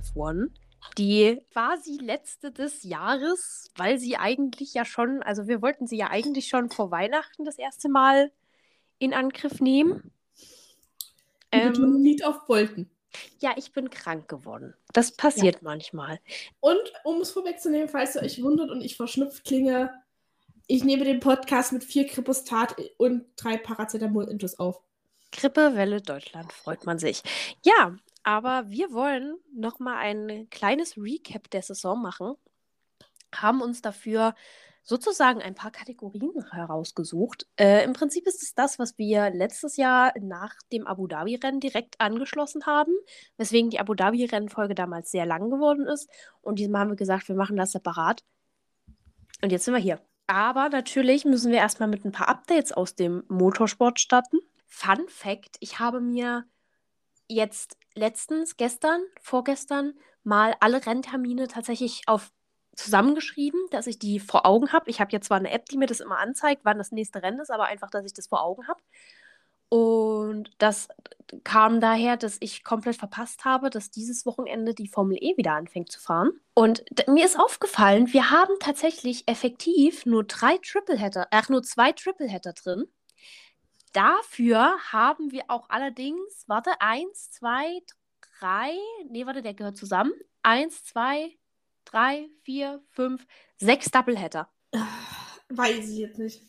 F1. Die quasi letzte des Jahres, weil sie eigentlich ja schon, also wir wollten sie ja eigentlich schon vor Weihnachten das erste Mal in Angriff nehmen. Ähm, Lied auf wollten. Ja, ich bin krank geworden. Das passiert ja. manchmal. Und um es vorwegzunehmen, falls ihr euch wundert und ich verschnupft klinge, ich nehme den Podcast mit vier Kripostat und drei Paracetamol-Intus auf. Grippewelle Deutschland, freut man sich. Ja, aber wir wollen noch mal ein kleines Recap der Saison machen. Haben uns dafür sozusagen ein paar Kategorien herausgesucht. Äh, Im Prinzip ist es das, was wir letztes Jahr nach dem Abu Dhabi-Rennen direkt angeschlossen haben, weswegen die Abu Dhabi-Rennfolge damals sehr lang geworden ist. Und diesmal haben wir gesagt, wir machen das separat. Und jetzt sind wir hier. Aber natürlich müssen wir erstmal mit ein paar Updates aus dem Motorsport starten. Fun Fact: Ich habe mir jetzt letztens, gestern, vorgestern mal alle Renntermine tatsächlich auf zusammengeschrieben, dass ich die vor Augen habe. Ich habe jetzt zwar eine App, die mir das immer anzeigt, wann das nächste Rennen ist, aber einfach, dass ich das vor Augen habe. Und das kam daher, dass ich komplett verpasst habe, dass dieses Wochenende die Formel E wieder anfängt zu fahren. Und mir ist aufgefallen, wir haben tatsächlich effektiv nur drei Tripleheader, ach nur zwei Tripleheader drin. Dafür haben wir auch allerdings, warte, eins, zwei, drei, nee, warte, der gehört zusammen. Eins, zwei, drei, vier, fünf, sechs Doubleheader. Weiß ich jetzt nicht.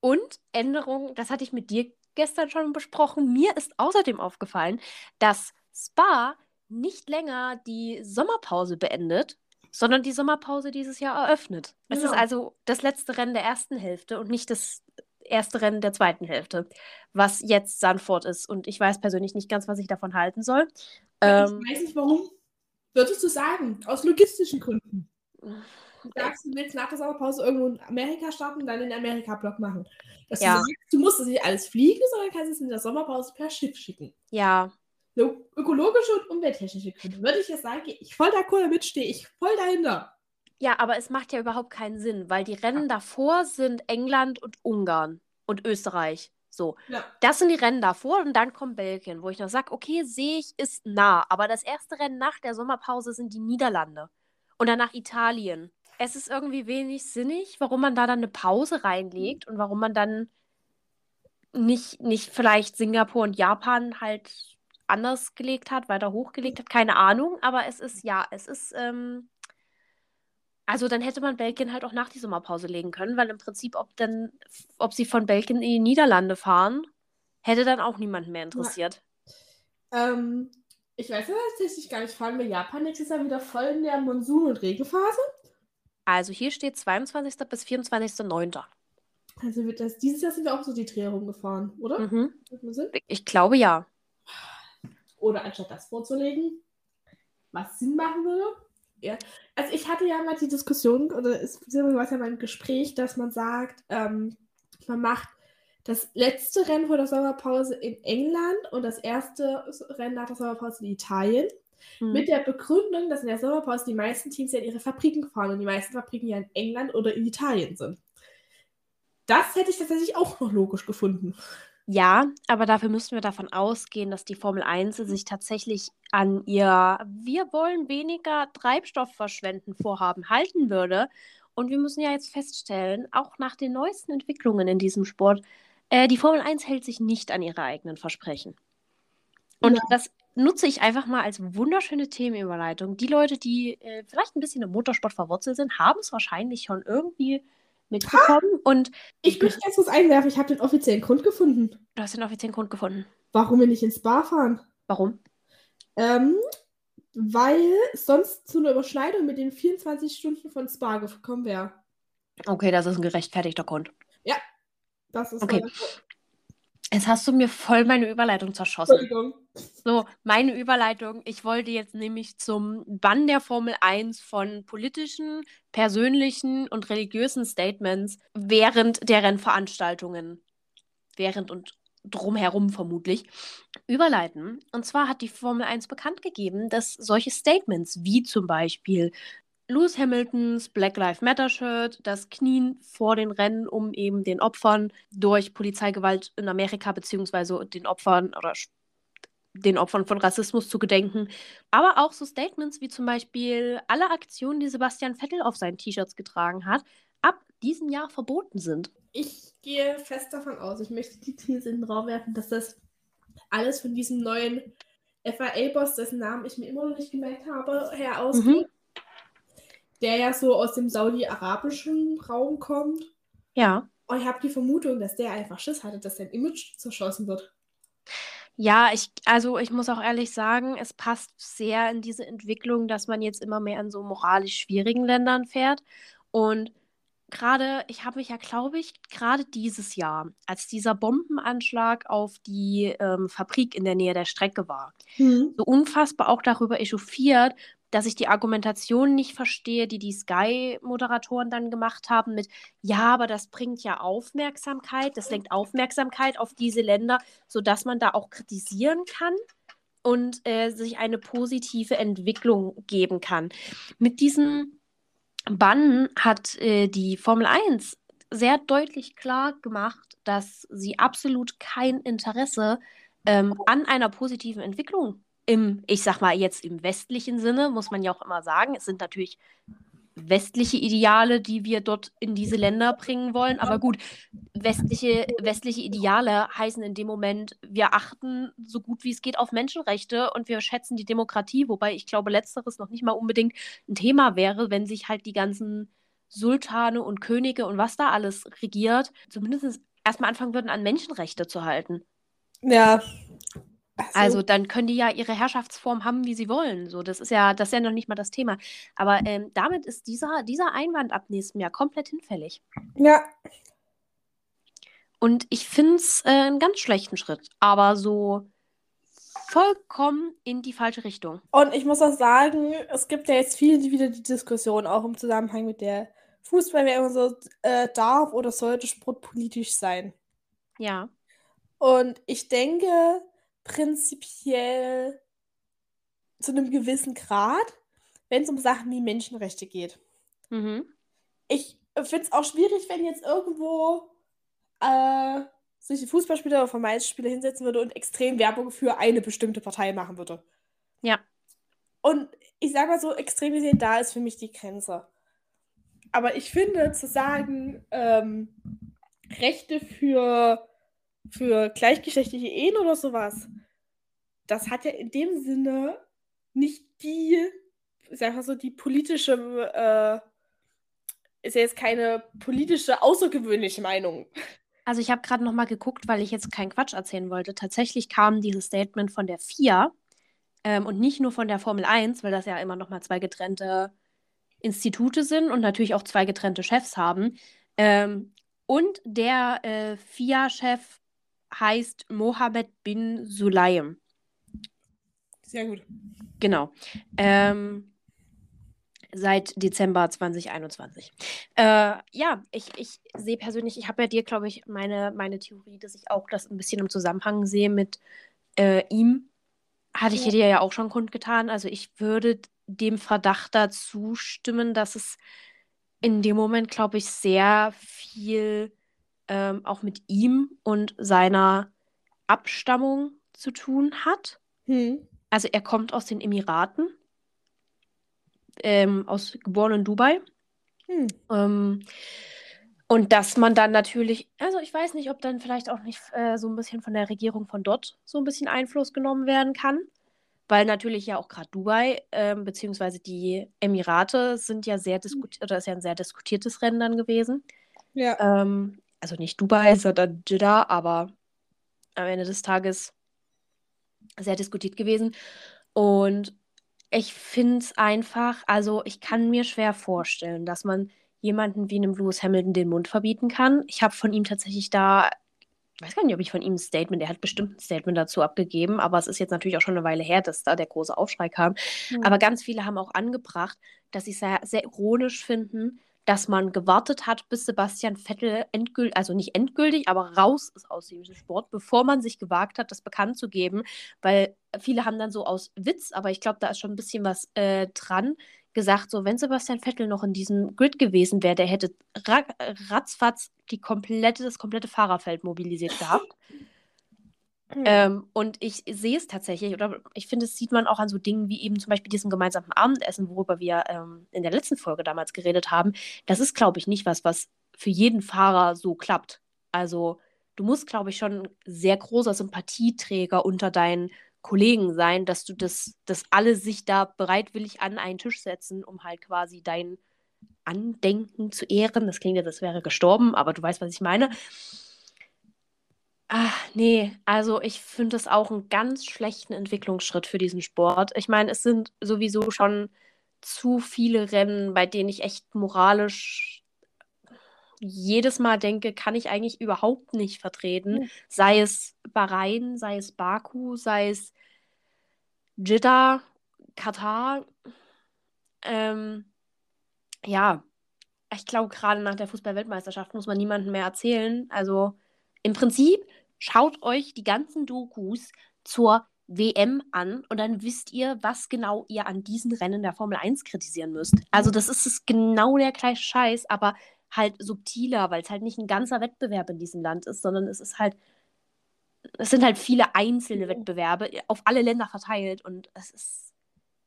Und Änderungen, das hatte ich mit dir gestern schon besprochen. Mir ist außerdem aufgefallen, dass Spa nicht länger die Sommerpause beendet, sondern die Sommerpause dieses Jahr eröffnet. Es ja. ist also das letzte Rennen der ersten Hälfte und nicht das erste Rennen der zweiten Hälfte, was jetzt Sanford ist. Und ich weiß persönlich nicht ganz, was ich davon halten soll. Ähm, ich weiß nicht warum. Würdest du sagen? Aus logistischen Gründen. Du sagst, du willst nach der Sommerpause irgendwo in Amerika starten und dann den Amerika-Block machen. Dass ja. du, sagst, du musst es nicht alles fliegen, sondern kannst es in der Sommerpause per Schiff schicken. Ja. Ökologische und umwelttechnische Gründe. Würde ich jetzt sagen, ich voll d'accord damit, stehe ich voll dahinter. Ja, aber es macht ja überhaupt keinen Sinn, weil die Rennen davor sind England und Ungarn und Österreich. So. Ja. Das sind die Rennen davor und dann kommt Belgien, wo ich noch sage, okay, sehe ich, ist nah. Aber das erste Rennen nach der Sommerpause sind die Niederlande. Und danach Italien. Es ist irgendwie wenig sinnig, warum man da dann eine Pause reinlegt und warum man dann nicht, nicht vielleicht Singapur und Japan halt anders gelegt hat, weiter hochgelegt hat. Keine Ahnung, aber es ist, ja, es ist. Ähm, also dann hätte man Belgien halt auch nach die Sommerpause legen können, weil im Prinzip, ob dann, ob sie von Belgien in die Niederlande fahren, hätte dann auch niemanden mehr interessiert. Ja. Ähm, ich weiß ja tatsächlich gar nicht, fahren wir Japan nächstes Jahr wieder voll in der Monsun- und Regenphase? Also hier steht 22. bis 24.09. Also wird das, dieses Jahr sind wir auch so die Dreh rumgefahren, oder? Mhm. Ich glaube ja. Oder anstatt das vorzulegen, was Sinn machen würde, ja. Also ich hatte ja mal die Diskussion, oder es war ja mal ein Gespräch, dass man sagt, ähm, man macht das letzte Rennen vor der Sommerpause in England und das erste Rennen nach der Sommerpause in Italien. Hm. Mit der Begründung, dass in der Sommerpause die meisten Teams ja in ihre Fabriken fahren und die meisten Fabriken ja in England oder in Italien sind. Das hätte ich tatsächlich auch noch logisch gefunden. Ja, aber dafür müssen wir davon ausgehen, dass die Formel 1 sich tatsächlich an ihr Wir wollen weniger Treibstoff verschwenden Vorhaben halten würde. Und wir müssen ja jetzt feststellen, auch nach den neuesten Entwicklungen in diesem Sport, äh, die Formel 1 hält sich nicht an ihre eigenen Versprechen. Und ja. das nutze ich einfach mal als wunderschöne Themenüberleitung. Die Leute, die äh, vielleicht ein bisschen im Motorsport verwurzelt sind, haben es wahrscheinlich schon irgendwie mitbekommen. Ha! Und ich möchte ganz kurz einwerfen, ich habe den offiziellen Grund gefunden. Du hast den offiziellen Grund gefunden. Warum wir nicht ins Bar fahren? Warum? Ähm, weil sonst zu einer Überschneidung mit den 24 Stunden von Spa gekommen wäre. Okay, das ist ein gerechtfertigter Grund. Ja, das ist okay. Jetzt hast du mir voll meine Überleitung zerschossen. So, meine Überleitung. Ich wollte jetzt nämlich zum Bann der Formel 1 von politischen, persönlichen und religiösen Statements während der Rennveranstaltungen, während und drumherum vermutlich, überleiten. Und zwar hat die Formel 1 bekannt gegeben, dass solche Statements wie zum Beispiel Lewis Hamiltons Black Lives Matter Shirt, das Knien vor den Rennen, um eben den Opfern durch Polizeigewalt in Amerika beziehungsweise den Opfern oder den Opfern von Rassismus zu gedenken. Aber auch so Statements wie zum Beispiel alle Aktionen, die Sebastian Vettel auf seinen T-Shirts getragen hat, ab diesem Jahr verboten sind. Ich gehe fest davon aus, ich möchte die These in den Raum werfen, dass das alles von diesem neuen FIA-Boss, dessen Namen ich mir immer noch nicht gemerkt habe, her ausgeht. Mhm. Der ja so aus dem saudi-arabischen Raum kommt. Ja. Und ich habe die Vermutung, dass der einfach Schiss hatte, dass sein Image zerschossen wird. Ja, ich, also ich muss auch ehrlich sagen, es passt sehr in diese Entwicklung, dass man jetzt immer mehr in so moralisch schwierigen Ländern fährt. Und gerade, ich habe mich ja, glaube ich, gerade dieses Jahr, als dieser Bombenanschlag auf die ähm, Fabrik in der Nähe der Strecke war, mhm. so unfassbar auch darüber echauffiert, dass ich die Argumentation nicht verstehe, die die Sky-Moderatoren dann gemacht haben mit, ja, aber das bringt ja Aufmerksamkeit, das lenkt Aufmerksamkeit auf diese Länder, sodass man da auch kritisieren kann und äh, sich eine positive Entwicklung geben kann. Mit diesem Bann hat äh, die Formel 1 sehr deutlich klar gemacht, dass sie absolut kein Interesse ähm, an einer positiven Entwicklung im, ich sag mal jetzt im westlichen Sinne, muss man ja auch immer sagen, es sind natürlich westliche Ideale, die wir dort in diese Länder bringen wollen. Aber gut, westliche, westliche Ideale heißen in dem Moment, wir achten so gut wie es geht auf Menschenrechte und wir schätzen die Demokratie, wobei ich glaube, letzteres noch nicht mal unbedingt ein Thema wäre, wenn sich halt die ganzen Sultane und Könige und was da alles regiert, zumindest erstmal anfangen würden, an Menschenrechte zu halten. Ja, so. Also dann können die ja ihre Herrschaftsform haben, wie sie wollen. So, das ist ja, das ist ja noch nicht mal das Thema. Aber ähm, damit ist dieser, dieser Einwand ab nächstem Jahr komplett hinfällig. Ja. Und ich finde es äh, einen ganz schlechten Schritt, aber so vollkommen in die falsche Richtung. Und ich muss auch sagen, es gibt ja jetzt viele, die wieder die Diskussion auch im Zusammenhang mit der Fußball, wer immer so äh, darf oder sollte Sport politisch sein. Ja. Und ich denke, prinzipiell zu einem gewissen Grad, wenn es um Sachen wie Menschenrechte geht. Mhm. Ich finde es auch schwierig, wenn jetzt irgendwo äh, sich ein Fußballspieler oder Vermeidungsspieler hinsetzen würde und extrem Werbung für eine bestimmte Partei machen würde. Ja. Und ich sage mal so, extrem gesehen, da ist für mich die Grenze. Aber ich finde, zu sagen, ähm, Rechte für für gleichgeschlechtliche Ehen oder sowas, das hat ja in dem Sinne nicht die, sag mal so, die politische, äh, ist ja jetzt keine politische, außergewöhnliche Meinung. Also ich habe gerade noch mal geguckt, weil ich jetzt keinen Quatsch erzählen wollte. Tatsächlich kam dieses Statement von der FIA ähm, und nicht nur von der Formel 1, weil das ja immer noch mal zwei getrennte Institute sind und natürlich auch zwei getrennte Chefs haben. Ähm, und der äh, FIA-Chef heißt Mohammed bin Sulaim. Sehr gut. Genau. Ähm, seit Dezember 2021. Äh, ja, ich, ich sehe persönlich, ich habe ja dir, glaube ich, meine, meine Theorie, dass ich auch das ein bisschen im Zusammenhang sehe mit äh, ihm. Hatte ich ja. dir ja auch schon kundgetan. Also ich würde dem Verdacht dazu stimmen, dass es in dem Moment, glaube ich, sehr viel ähm, auch mit ihm und seiner Abstammung zu tun hat. Hm. Also er kommt aus den Emiraten, ähm, aus geboren in Dubai. Hm. Ähm, und dass man dann natürlich, also ich weiß nicht, ob dann vielleicht auch nicht äh, so ein bisschen von der Regierung von dort so ein bisschen Einfluss genommen werden kann. Weil natürlich ja auch gerade Dubai, ähm, beziehungsweise die Emirate sind ja sehr diskutiert, oder ist ja ein sehr diskutiertes Rennen dann gewesen. Ja. Ähm, also nicht Dubai, sondern Jeddah, aber am Ende des Tages sehr diskutiert gewesen. Und ich finde es einfach, also ich kann mir schwer vorstellen, dass man jemanden wie einem Lewis Hamilton den Mund verbieten kann. Ich habe von ihm tatsächlich da, ich weiß gar nicht, ob ich von ihm ein Statement, er hat bestimmt ein Statement dazu abgegeben, aber es ist jetzt natürlich auch schon eine Weile her, dass da der große Aufschrei kam. Mhm. Aber ganz viele haben auch angebracht, dass sie es sehr, sehr ironisch finden, dass man gewartet hat, bis Sebastian Vettel endgültig, also nicht endgültig, aber raus ist aus dem Sport, bevor man sich gewagt hat, das bekannt zu geben. Weil viele haben dann so aus Witz, aber ich glaube, da ist schon ein bisschen was äh, dran, gesagt, so wenn Sebastian Vettel noch in diesem Grid gewesen wäre, der hätte ratzfatz die komplette, das komplette Fahrerfeld mobilisiert gehabt. Mhm. Ähm, und ich sehe es tatsächlich, oder ich finde, es sieht man auch an so Dingen wie eben zum Beispiel diesem gemeinsamen Abendessen, worüber wir ähm, in der letzten Folge damals geredet haben. Das ist, glaube ich, nicht was, was für jeden Fahrer so klappt. Also du musst, glaube ich, schon sehr großer Sympathieträger unter deinen Kollegen sein, dass du das, dass alle sich da bereitwillig an einen Tisch setzen, um halt quasi dein Andenken zu ehren. Das klingt ja, das wäre gestorben, aber du weißt, was ich meine. Ach, nee, also ich finde das auch einen ganz schlechten Entwicklungsschritt für diesen Sport. Ich meine, es sind sowieso schon zu viele Rennen, bei denen ich echt moralisch jedes Mal denke, kann ich eigentlich überhaupt nicht vertreten. Mhm. Sei es Bahrain, sei es Baku, sei es Jeddah, Katar. Ähm, ja, ich glaube, gerade nach der Fußball-Weltmeisterschaft muss man niemandem mehr erzählen. Also im Prinzip schaut euch die ganzen Dokus zur WM an und dann wisst ihr, was genau ihr an diesen Rennen der Formel 1 kritisieren müsst. Also das ist genau der gleiche Scheiß, aber halt subtiler, weil es halt nicht ein ganzer Wettbewerb in diesem Land ist, sondern es ist halt, es sind halt viele einzelne Wettbewerbe auf alle Länder verteilt und es ist.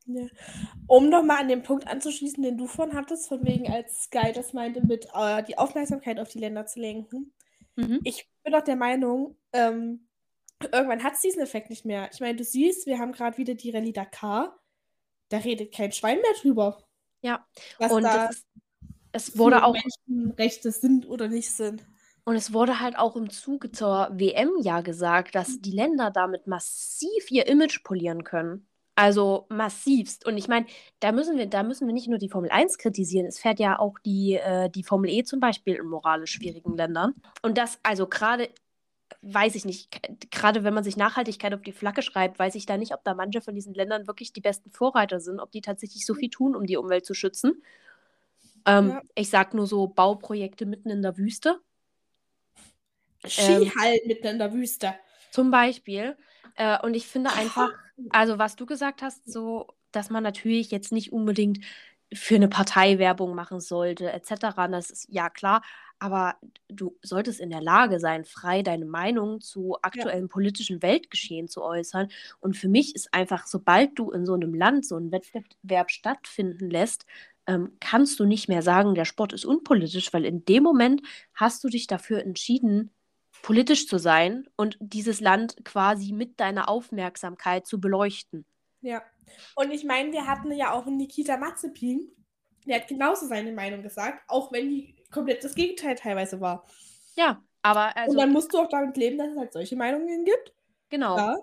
Ja. Um nochmal an den Punkt anzuschließen, den du von hattest, von wegen als Sky das meinte, mit äh, die Aufmerksamkeit auf die Länder zu lenken. Mhm. Ich bin auch der Meinung, ähm, irgendwann hat es diesen Effekt nicht mehr. Ich meine, du siehst, wir haben gerade wieder die Rallye Dakar. Da redet kein Schwein mehr drüber. Ja, und da ist, es wurde auch. Menschenrechte sind oder nicht sind. Und es wurde halt auch im Zuge zur WM ja gesagt, dass die Länder damit massiv ihr Image polieren können. Also massivst. Und ich meine, da müssen wir, da müssen wir nicht nur die Formel 1 kritisieren. Es fährt ja auch die, äh, die Formel E zum Beispiel in moralisch schwierigen Ländern. Und das, also gerade, weiß ich nicht, gerade wenn man sich Nachhaltigkeit auf die Flagge schreibt, weiß ich da nicht, ob da manche von diesen Ländern wirklich die besten Vorreiter sind, ob die tatsächlich so viel tun, um die Umwelt zu schützen. Ähm, ja. Ich sag nur so Bauprojekte mitten in der Wüste. Skihallen ähm, mitten in der Wüste. Zum Beispiel. Äh, und ich finde einfach, also was du gesagt hast, so, dass man natürlich jetzt nicht unbedingt für eine Partei Werbung machen sollte, etc. Das ist ja klar, aber du solltest in der Lage sein, frei deine Meinung zu aktuellem ja. politischen Weltgeschehen zu äußern. Und für mich ist einfach, sobald du in so einem Land so einen Wettbewerb stattfinden lässt, ähm, kannst du nicht mehr sagen, der Sport ist unpolitisch, weil in dem Moment hast du dich dafür entschieden, politisch zu sein und dieses Land quasi mit deiner Aufmerksamkeit zu beleuchten. Ja. Und ich meine, wir hatten ja auch Nikita Mazepin, der hat genauso seine Meinung gesagt, auch wenn die komplett das Gegenteil teilweise war. Ja, aber also, Und dann musst du auch damit leben, dass es halt solche Meinungen gibt. Genau. Ja.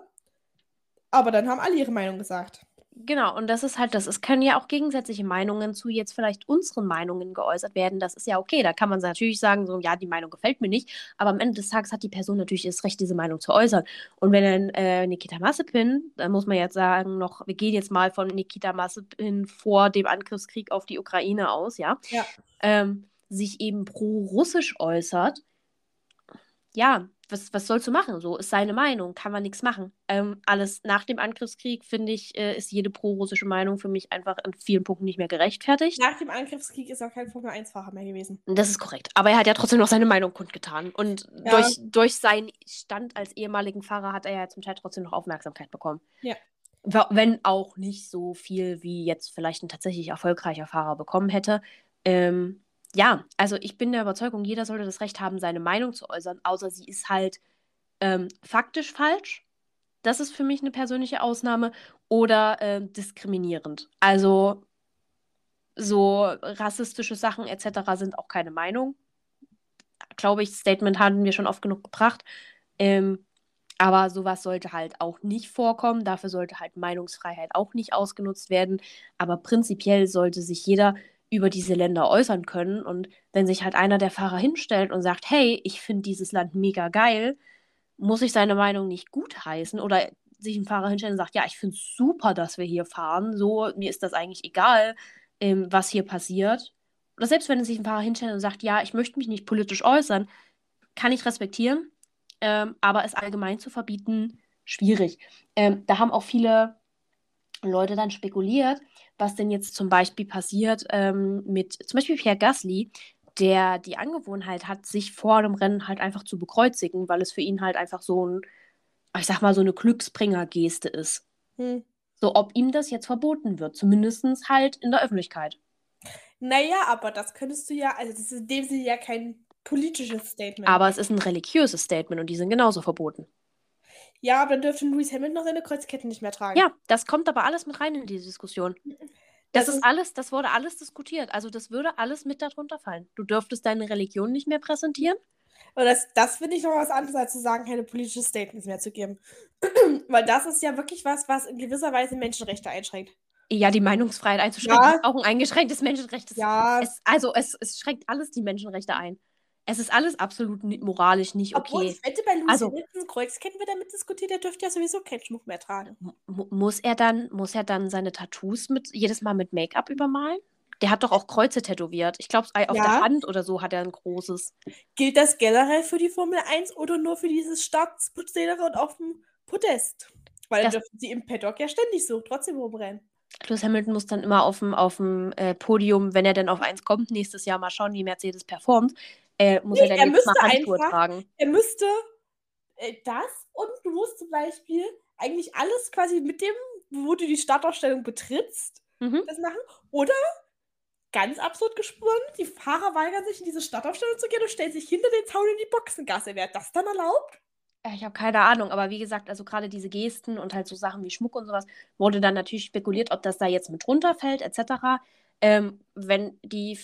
Aber dann haben alle ihre Meinung gesagt. Genau, und das ist halt das. Es können ja auch gegensätzliche Meinungen zu jetzt vielleicht unseren Meinungen geäußert werden. Das ist ja okay. Da kann man natürlich sagen, so, ja, die Meinung gefällt mir nicht. Aber am Ende des Tages hat die Person natürlich das Recht, diese Meinung zu äußern. Und wenn dann äh, Nikita Mazepin, dann muss man jetzt sagen, noch, wir gehen jetzt mal von Nikita Mazepin vor dem Angriffskrieg auf die Ukraine aus, ja, ja. Ähm, sich eben pro-russisch äußert, ja, was, was sollst du machen? So ist seine Meinung, kann man nichts machen. Ähm, alles nach dem Angriffskrieg, finde ich, äh, ist jede pro-russische Meinung für mich einfach in vielen Punkten nicht mehr gerechtfertigt. Nach dem Angriffskrieg ist er kein Formel-1-Fahrer mehr gewesen. Das ist korrekt. Aber er hat ja trotzdem noch seine Meinung kundgetan. Und ja. durch, durch seinen Stand als ehemaligen Fahrer hat er ja zum Teil trotzdem noch Aufmerksamkeit bekommen. Ja. Wenn auch nicht so viel, wie jetzt vielleicht ein tatsächlich erfolgreicher Fahrer bekommen hätte. Ähm, ja, also ich bin der Überzeugung, jeder sollte das Recht haben, seine Meinung zu äußern, außer sie ist halt ähm, faktisch falsch. Das ist für mich eine persönliche Ausnahme oder äh, diskriminierend. Also so rassistische Sachen etc. sind auch keine Meinung. Glaube ich, Statement hatten wir schon oft genug gebracht. Ähm, aber sowas sollte halt auch nicht vorkommen. Dafür sollte halt Meinungsfreiheit auch nicht ausgenutzt werden. Aber prinzipiell sollte sich jeder über diese Länder äußern können. Und wenn sich halt einer der Fahrer hinstellt und sagt, hey, ich finde dieses Land mega geil, muss ich seine Meinung nicht gutheißen oder sich ein Fahrer hinstellen und sagt, ja, ich finde es super, dass wir hier fahren, so, mir ist das eigentlich egal, ähm, was hier passiert. Oder selbst wenn sich ein Fahrer hinstellt und sagt, ja, ich möchte mich nicht politisch äußern, kann ich respektieren, ähm, aber es allgemein zu verbieten, schwierig. Ähm, da haben auch viele Leute dann spekuliert, was denn jetzt zum Beispiel passiert ähm, mit zum Beispiel Pierre Gasly, der die Angewohnheit hat, sich vor dem Rennen halt einfach zu bekreuzigen, weil es für ihn halt einfach so ein ich sag mal, so eine Glücksbringer-Geste ist. Hm. So, ob ihm das jetzt verboten wird, zumindest halt in der Öffentlichkeit. Naja, aber das könntest du ja, also das ist in dem Sinne ja kein politisches Statement. Aber es ist ein religiöses Statement und die sind genauso verboten. Ja, aber dann dürfte Lewis Hamilton noch seine Kreuzketten nicht mehr tragen. Ja, das kommt aber alles mit rein in die Diskussion. Das, Das ist alles, das wurde alles diskutiert. Also das würde alles mit darunter fallen. Du dürftest deine Religion nicht mehr präsentieren. Und das, das finde ich noch was anderes, als zu sagen, keine politischen Statements mehr zu geben. Weil das ist ja wirklich was, was in gewisser Weise Menschenrechte einschränkt. Ja, die Meinungsfreiheit einzuschränken Ja. ist auch ein eingeschränktes Menschenrecht. Ja, Es, also es, es schränkt alles die Menschenrechte ein. Es ist alles absolut ni- moralisch nicht obwohl okay. ich wette, bei Lewis Also- Hamilton Kreuzketten wird damit diskutiert, der dürfte ja sowieso keinen Schmuck mehr tragen. Muss er dann, muss er dann seine Tattoos mit jedes Mal mit Make-up übermalen? Der hat doch auch Kreuze tätowiert. Ich glaube, auf Ja. der Hand oder so hat er ein großes. Gilt das generell für die Formel 1 oder nur für dieses Startprozedere und auf dem Podest? Weil dann Das- dürfen sie im Paddock ja ständig so trotzdem rumrennen. Lewis Hamilton muss dann immer auf dem, auf dem äh, Podium, wenn er dann auf eins kommt, nächstes Jahr mal schauen, wie Mercedes performt, äh, muss Nee, er dann er jetzt mal müsste Handschuhe einfach- tragen. Er müsste äh, das und du musst zum Beispiel eigentlich alles quasi mit dem, wo du die Startaufstellung betrittst, Mhm. das machen. Oder ganz absurd gesponnen, die Fahrer weigern sich in diese Startaufstellung zu gehen und stellen sich hinter den Zaun in die Boxengasse. Wäre das dann erlaubt? Ja, Ich habe keine Ahnung, aber wie gesagt, also gerade diese Gesten und halt so Sachen wie Schmuck und sowas, wurde dann natürlich spekuliert, ob das da jetzt mit runterfällt, etc. Ähm, wenn die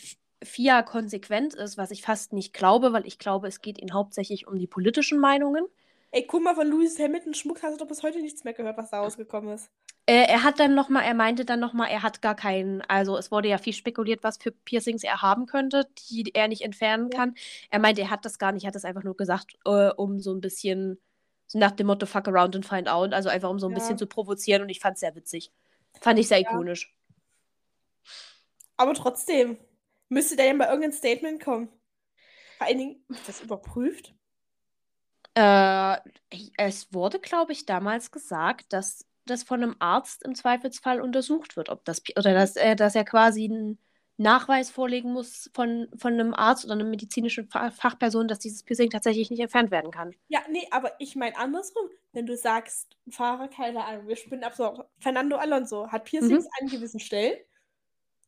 FIA konsequent ist, was ich fast nicht glaube, weil ich glaube, es geht ihnen hauptsächlich um die politischen Meinungen. Ey, guck mal, von Lewis Hamilton Schmuck hast du doch bis heute nichts mehr gehört, was da rausgekommen ist. Äh, er hat dann nochmal, er meinte dann nochmal, er hat gar keinen, also es wurde ja viel spekuliert, was für Piercings er haben könnte, die er nicht entfernen Ja. kann. Er meinte, er hat das gar nicht, er hat das einfach nur gesagt, äh, um so ein bisschen, so nach dem Motto fuck around and find out, also einfach um so ein Ja. bisschen zu provozieren und ich fand es sehr witzig. Fand ich sehr Ja. ikonisch. Aber trotzdem, müsste der ja mal irgendein Statement kommen. Vor allen Dingen, ist das überprüft? Äh, es wurde, glaube ich, damals gesagt, dass das von einem Arzt im Zweifelsfall untersucht wird, ob das, oder dass er, dass er quasi einen Nachweis vorlegen muss von, von einem Arzt oder einer medizinischen Fa- Fachperson, dass dieses Piercing tatsächlich nicht entfernt werden kann. Ja, nee, aber ich meine andersrum. Wenn du sagst, Fahrer, keine Ahnung, wir spinnen ab so, Fernando Alonso hat Piercings an gewissen Stellen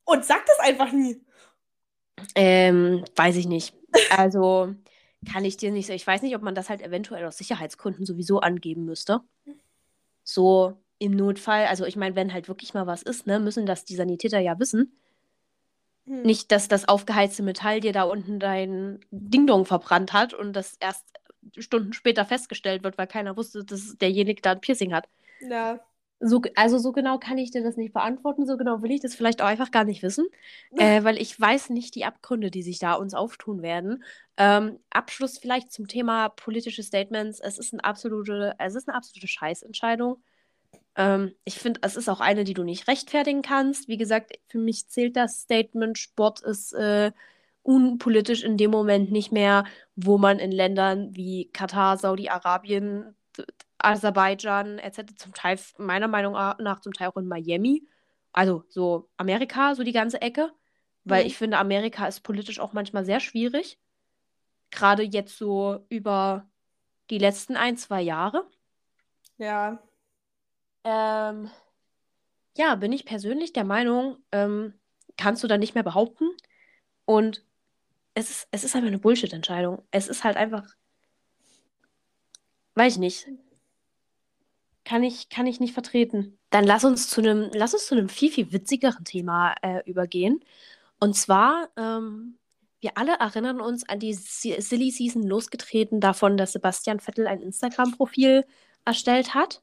und sagt das einfach nie. Ähm, weiß ich nicht. Also kann ich dir nicht so. Ich weiß nicht, ob man das halt eventuell aus Sicherheitsgründen sowieso angeben müsste. So im Notfall, also ich meine, wenn halt wirklich mal was ist, ne, müssen das die Sanitäter ja wissen. Hm. Nicht, dass das aufgeheizte Metall dir da unten dein Ding-Dong verbrannt hat und das erst Stunden später festgestellt wird, weil keiner wusste, dass derjenige da ein Piercing hat. Ja. So, also so genau kann ich dir das nicht beantworten, so genau will ich das vielleicht auch einfach gar nicht wissen, äh, weil ich weiß nicht die Abgründe, die sich da uns auftun werden. Ähm, Abschluss vielleicht zum Thema politische Statements. Es ist eine absolute, es ist eine absolute Scheißentscheidung. Ähm, ich finde, es ist auch eine, die du nicht rechtfertigen kannst. Wie gesagt, für mich zählt das Statement, Sport ist äh, unpolitisch in dem Moment nicht mehr, wo man in Ländern wie Katar, Saudi-Arabien, Aserbaidschan etc. zum Teil, meiner Meinung nach, zum Teil auch in Miami, also so Amerika, so die ganze Ecke, weil Mhm. ich finde, Amerika ist politisch auch manchmal sehr schwierig. Gerade jetzt so über die letzten ein, zwei Jahre. Ja. Ähm, ja, bin ich persönlich der Meinung, ähm, kannst du da nicht mehr behaupten. Und es ist, es ist einfach eine Bullshit-Entscheidung. Es ist halt einfach, weiß ich nicht. Kann ich, kann ich nicht vertreten. Dann lass uns zu einem, lass uns zu einem viel, viel witzigeren Thema äh, übergehen. Und zwar, ähm, wir alle erinnern uns an die Si- Silly Season losgetreten davon, dass Sebastian Vettel ein Instagram-Profil erstellt hat.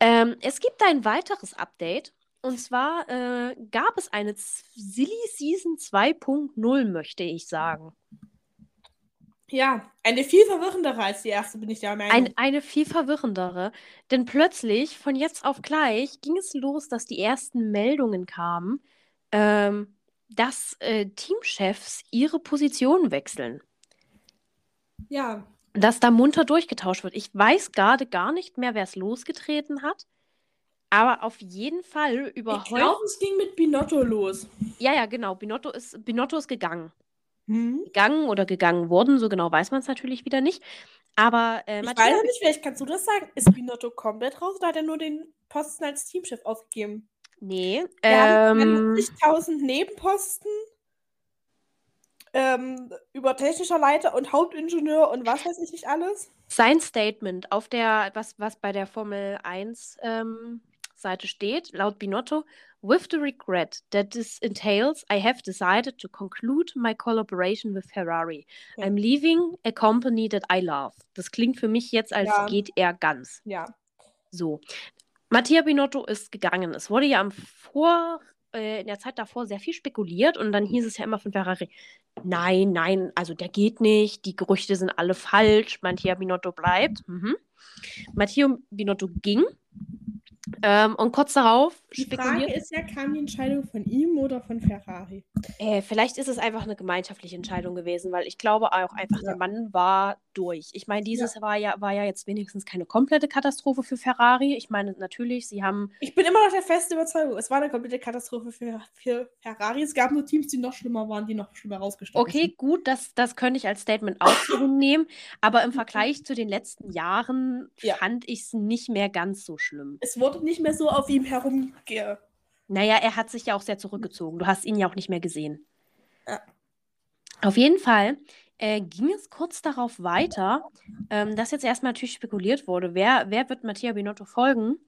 Ähm, es gibt ein weiteres Update. Und zwar äh, gab es eine Silly Season 2.0, möchte ich sagen. Ja, eine viel verwirrendere als die erste, bin ich der Meinung. Ein, eine viel verwirrendere. Denn plötzlich, von jetzt auf gleich, ging es los, dass die ersten Meldungen kamen, ähm, dass äh, Teamchefs ihre Position wechseln. ja. Dass da munter durchgetauscht wird. Ich weiß gerade gar nicht mehr, wer es losgetreten hat. Aber auf jeden Fall Ich überhäuft. glaube, es ging mit Binotto los. Ja, ja, genau. Binotto ist, Binotto ist gegangen. Hm? Gegangen oder gegangen worden, so genau weiß man es natürlich wieder nicht. Aber äh, Ich Mattia, weiß nicht, vielleicht kannst du das sagen. Ist Binotto komplett raus oder hat er nur den Posten als Teamchef aufgegeben? nee, Wir haben ähm, 50.000 Nebenposten ähm, über technischer Leiter und Hauptingenieur und was weiß ich nicht alles. sein Statement auf der, was, was bei der Formel 1 ähm, Seite steht, laut Binotto, with the regret that this entails, I have decided to conclude my collaboration with Ferrari. Ja. I'm leaving a company that I love. Das klingt für mich jetzt, als Ja. geht er ganz. Ja. So. Mattia Binotto ist gegangen. Es wurde ja am Vor, äh, in der Zeit davor sehr viel spekuliert und dann hieß es ja immer von Ferrari, nein, nein, also der geht nicht, die Gerüchte sind alle falsch, Mattia Binotto bleibt. Mhm. Mattia Binotto ging ähm, und kurz darauf Die Frage ist ja, kam die Entscheidung von ihm oder von Ferrari? äh, vielleicht ist es einfach eine gemeinschaftliche Entscheidung gewesen, weil ich glaube auch einfach, Ja. der Mann war durch. Ich meine, dieses war ja war ja jetzt wenigstens keine komplette Katastrophe für Ferrari. Ich meine, natürlich, sie haben Ich bin immer noch der festen Überzeugung, es war eine komplette Katastrophe für, für Ferrari. Es gab nur Teams, die noch schlimmer waren, die noch schlimmer rausgestochen Okay, gut, das, das könnte ich als Statement auch so hinnehmen, aber im Vergleich zu den letzten Jahren Ja. fand ich es nicht mehr ganz so schlimm. Es wurde nicht mehr so auf ihm herumge... Naja, er hat sich ja auch sehr zurückgezogen. Du hast ihn ja auch nicht mehr gesehen. Ja. Auf jeden Fall äh, ging es kurz darauf weiter, ähm, dass jetzt erstmal natürlich spekuliert wurde, wer, wer wird Mattia Binotto folgen.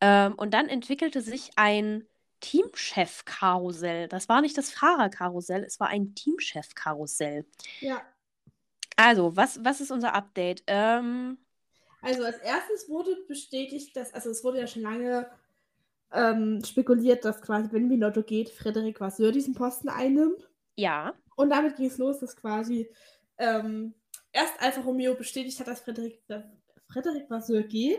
Ähm, und dann entwickelte sich ein Teamchef-Karussell. Das war nicht das Fahrerkarussell, es war ein Teamchef-Karussell. Ja. Also, was, was ist unser Update? Ähm, Also als erstes wurde bestätigt, dass, also es wurde ja schon lange ähm, spekuliert, dass quasi, wenn Binotto geht, Frederik Vasseur diesen Posten einnimmt. ja, Und damit ging es los, dass quasi ähm, erst Alfa Romeo bestätigt hat, dass Frederik, Frederik Vasseur geht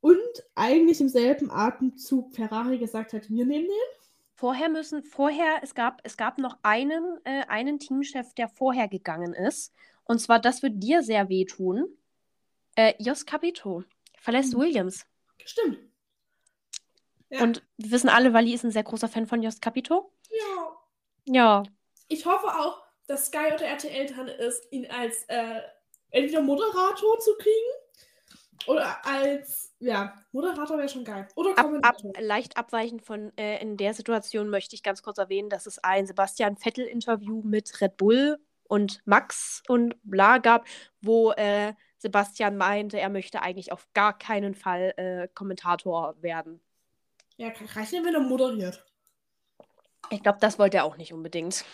und eigentlich im selben Atemzug Ferrari gesagt hat, wir nehmen den. vorher müssen, vorher, es gab, es gab noch einen, äh, einen Teamchef, der vorher gegangen ist. Und zwar, das wird dir sehr wehtun. Äh, Jos Capito verlässt Mhm. Williams. Stimmt. Ja. Und wir wissen alle, Wally ist ein sehr großer Fan von Jos Capito. ja. Ja. Ich hoffe auch, dass Sky oder RTL dran ist, ihn als äh, entweder Moderator zu kriegen oder als, ja, Moderator wäre schon geil. Oder Ab, ab, Kommentator. leicht abweichend von äh, in der Situation möchte ich ganz kurz erwähnen, dass es ein Sebastian Vettel-Interview mit Red Bull und Max und bla gab, wo äh, Sebastian meinte, er möchte eigentlich auf gar keinen Fall äh, Kommentator werden. Ja, ja, wenn er moderiert. Ich glaube, das wollte er auch nicht unbedingt.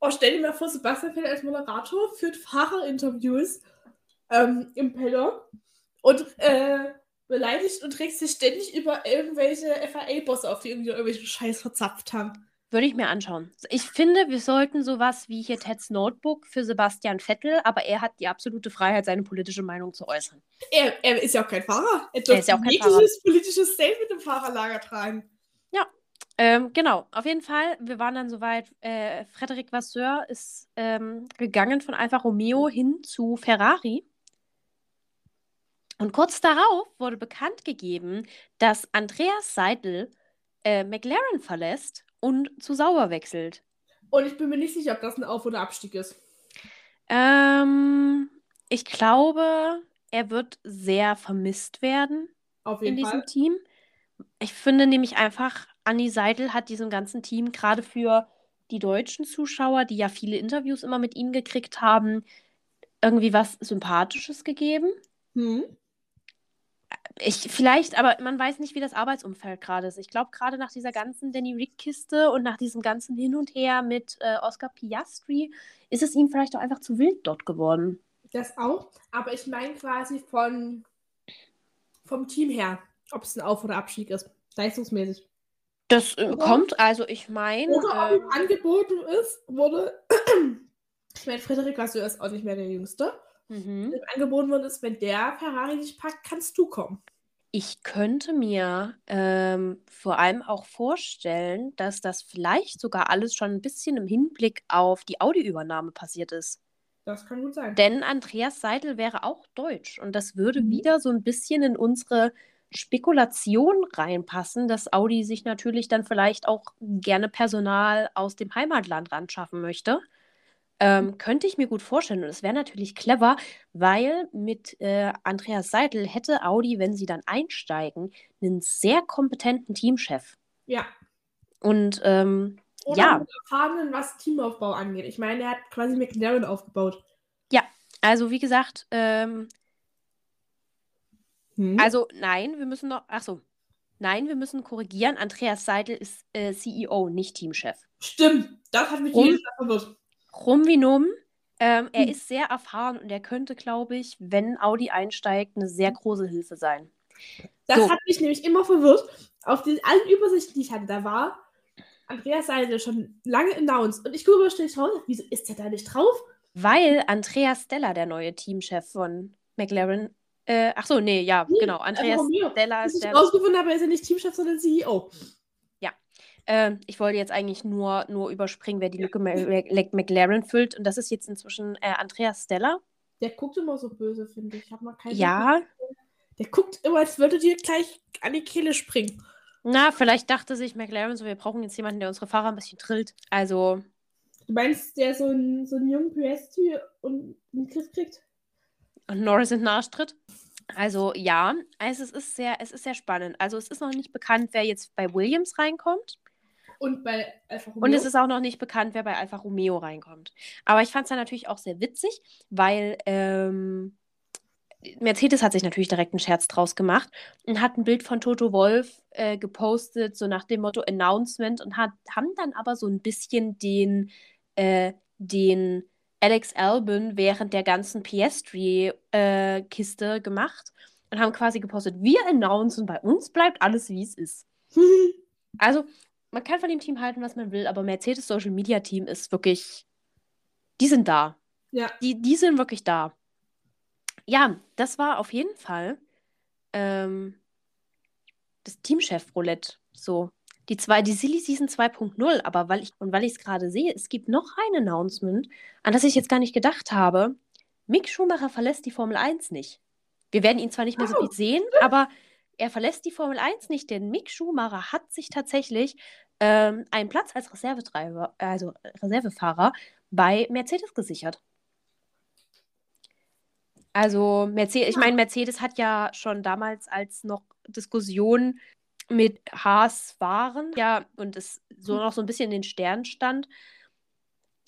Oh, stell dir mal vor, Sebastian Vettel als Moderator führt Fahrerinterviews ähm, im Paddock und äh, beleidigt und regt sich ständig über irgendwelche FAA-Bosse auf, die irgendwie irgendwelchen Scheiß verzapft haben. Würde ich mir anschauen. Ich finde, wir sollten sowas wie hier Teds Notebook für Sebastian Vettel, aber er hat die absolute Freiheit, seine politische Meinung zu äußern. Er, er ist ja auch kein Fahrer. Er ist dürfte ja auch kein jegliches politisches Statement im Fahrerlager tragen. Ähm, genau, auf jeden Fall, wir waren dann soweit, äh, Frederic Vasseur ist ähm, gegangen von Alfa Romeo hin zu Ferrari. Und kurz darauf wurde bekannt gegeben, dass Andreas Seidel äh, McLaren verlässt und zu Sauber wechselt. Und ich bin mir nicht sicher, ob das ein Auf- oder Abstieg ist. Ähm, ich glaube, er wird sehr vermisst werden Auf in jeden diesem Fall. Team. Ich finde nämlich einfach, Anni Seidel hat diesem ganzen Team gerade für die deutschen Zuschauer, die ja viele Interviews immer mit ihm gekriegt haben, irgendwie was Sympathisches gegeben. Hm. Ich vielleicht, aber man weiß nicht, wie das Arbeitsumfeld gerade ist. Ich glaube, gerade nach dieser ganzen Danny Rick-Kiste und nach diesem ganzen Hin und Her mit äh, Oscar Piastri ist es ihm vielleicht auch einfach zu wild dort geworden. Das auch. Aber ich meine quasi von vom Team her, ob es ein Auf- oder Abstieg ist. Leistungsmäßig. Das äh, kommt, also ich meine, Oder ob ähm, ihm angeboten ist, wurde. ich meine, Frederik Vasseur ist auch nicht mehr der Jüngste. Mhm. Angeboten worden ist, wenn der Ferrari nicht packt, kannst du kommen. Ich könnte mir ähm, vor allem auch vorstellen, dass das vielleicht sogar alles schon ein bisschen im Hinblick auf die Audi-Übernahme passiert ist. Das kann gut sein. Denn Andreas Seidel wäre auch deutsch und das würde Mhm. wieder so ein bisschen in unsere Spekulation reinpassen, dass Audi sich natürlich dann vielleicht auch gerne Personal aus dem Heimatland ran schaffen möchte. Ähm, könnte ich mir gut vorstellen. Und es wäre natürlich clever, weil mit äh, Andreas Seidel hätte Audi, wenn sie dann einsteigen, einen sehr kompetenten Teamchef. Ja. Und ähm, Oder ja, Erfahrenen, was Teamaufbau angeht. Ich meine, er hat quasi McLaren aufgebaut. also wie gesagt, ähm, Hm? also nein, wir müssen noch, ach so, nein, wir müssen korrigieren. Andreas Seidel ist äh, CEO, nicht Teamchef. Stimmt, das hat mich jedes Mal verwirrt. Rum wie numm. Ähm, er Hm. ist sehr erfahren und er könnte, glaube ich, wenn Audi einsteigt, eine sehr große Hilfe sein. Das So. hat mich nämlich immer verwirrt. Auf den allen Übersichten, die ich hatte, da war Andreas Seidel schon lange announced. Und ich gucke, stehe ich raus. Wieso ist der da nicht drauf? Weil Andreas Stella der neue Teamchef von McLaren. Äh, ach so, nee, ja, Nee, genau. Andreas. Stella ist ich der. rausgefunden habe, er ist ja nicht Teamchef, sondern CEO. Äh, ich wollte jetzt eigentlich nur, nur überspringen, wer die Lücke McLaren füllt. Und das ist jetzt inzwischen äh, Andreas Stella. Der guckt immer so böse, finde ich. Ich habe mal keine. Ja, Der guckt immer, als würde dir gleich an die Kehle springen. na, vielleicht dachte sich McLaren so, wir brauchen jetzt jemanden, der unsere Fahrer ein bisschen drillt. Also, Du meinst, der so einen, so einen jungen PS-Typ und einen Griff kriegt? und Norris in den Arsch tritt. Also, ja, also es ist sehr, es ist sehr spannend. Also, es ist noch nicht bekannt, wer jetzt bei Williams reinkommt. Und bei Alfa Romeo? Und es ist auch noch nicht bekannt, wer bei Alfa Romeo reinkommt. Aber ich fand es dann natürlich auch sehr witzig, weil ähm, Mercedes hat sich natürlich direkt einen Scherz draus gemacht und hat ein Bild von Toto Wolf äh, gepostet, so nach dem Motto Announcement und hat, haben dann aber so ein bisschen den, äh, den Alex Albon während der ganzen Piastri-Kiste gemacht und haben quasi gepostet, wir announcen, bei uns bleibt alles, wie es ist. Also, man kann von dem Team halten, was man will, aber Mercedes Social Media Team ist wirklich, die sind da. ja. Die, die sind wirklich da. Ja, das war auf jeden Fall ähm, das Teamchef-Roulette. So. Die, zwei, die Silly Season 2.0, aber weil ich, und weil ich es gerade sehe, es gibt noch ein Announcement, an das ich jetzt gar nicht gedacht habe. Mick Schumacher verlässt die Formel 1 nicht. Wir werden ihn zwar nicht mehr so Oh. viel sehen, aber er verlässt die Formel 1 nicht, denn Mick Schumacher hat sich tatsächlich ähm, einen Platz als Reservetreiber, also Reservefahrer bei Mercedes gesichert. Also Mercedes, ich meine, Mercedes hat ja schon damals, als noch Diskussionen mit Haas waren, ja, und es so noch so ein bisschen in den Sternen stand,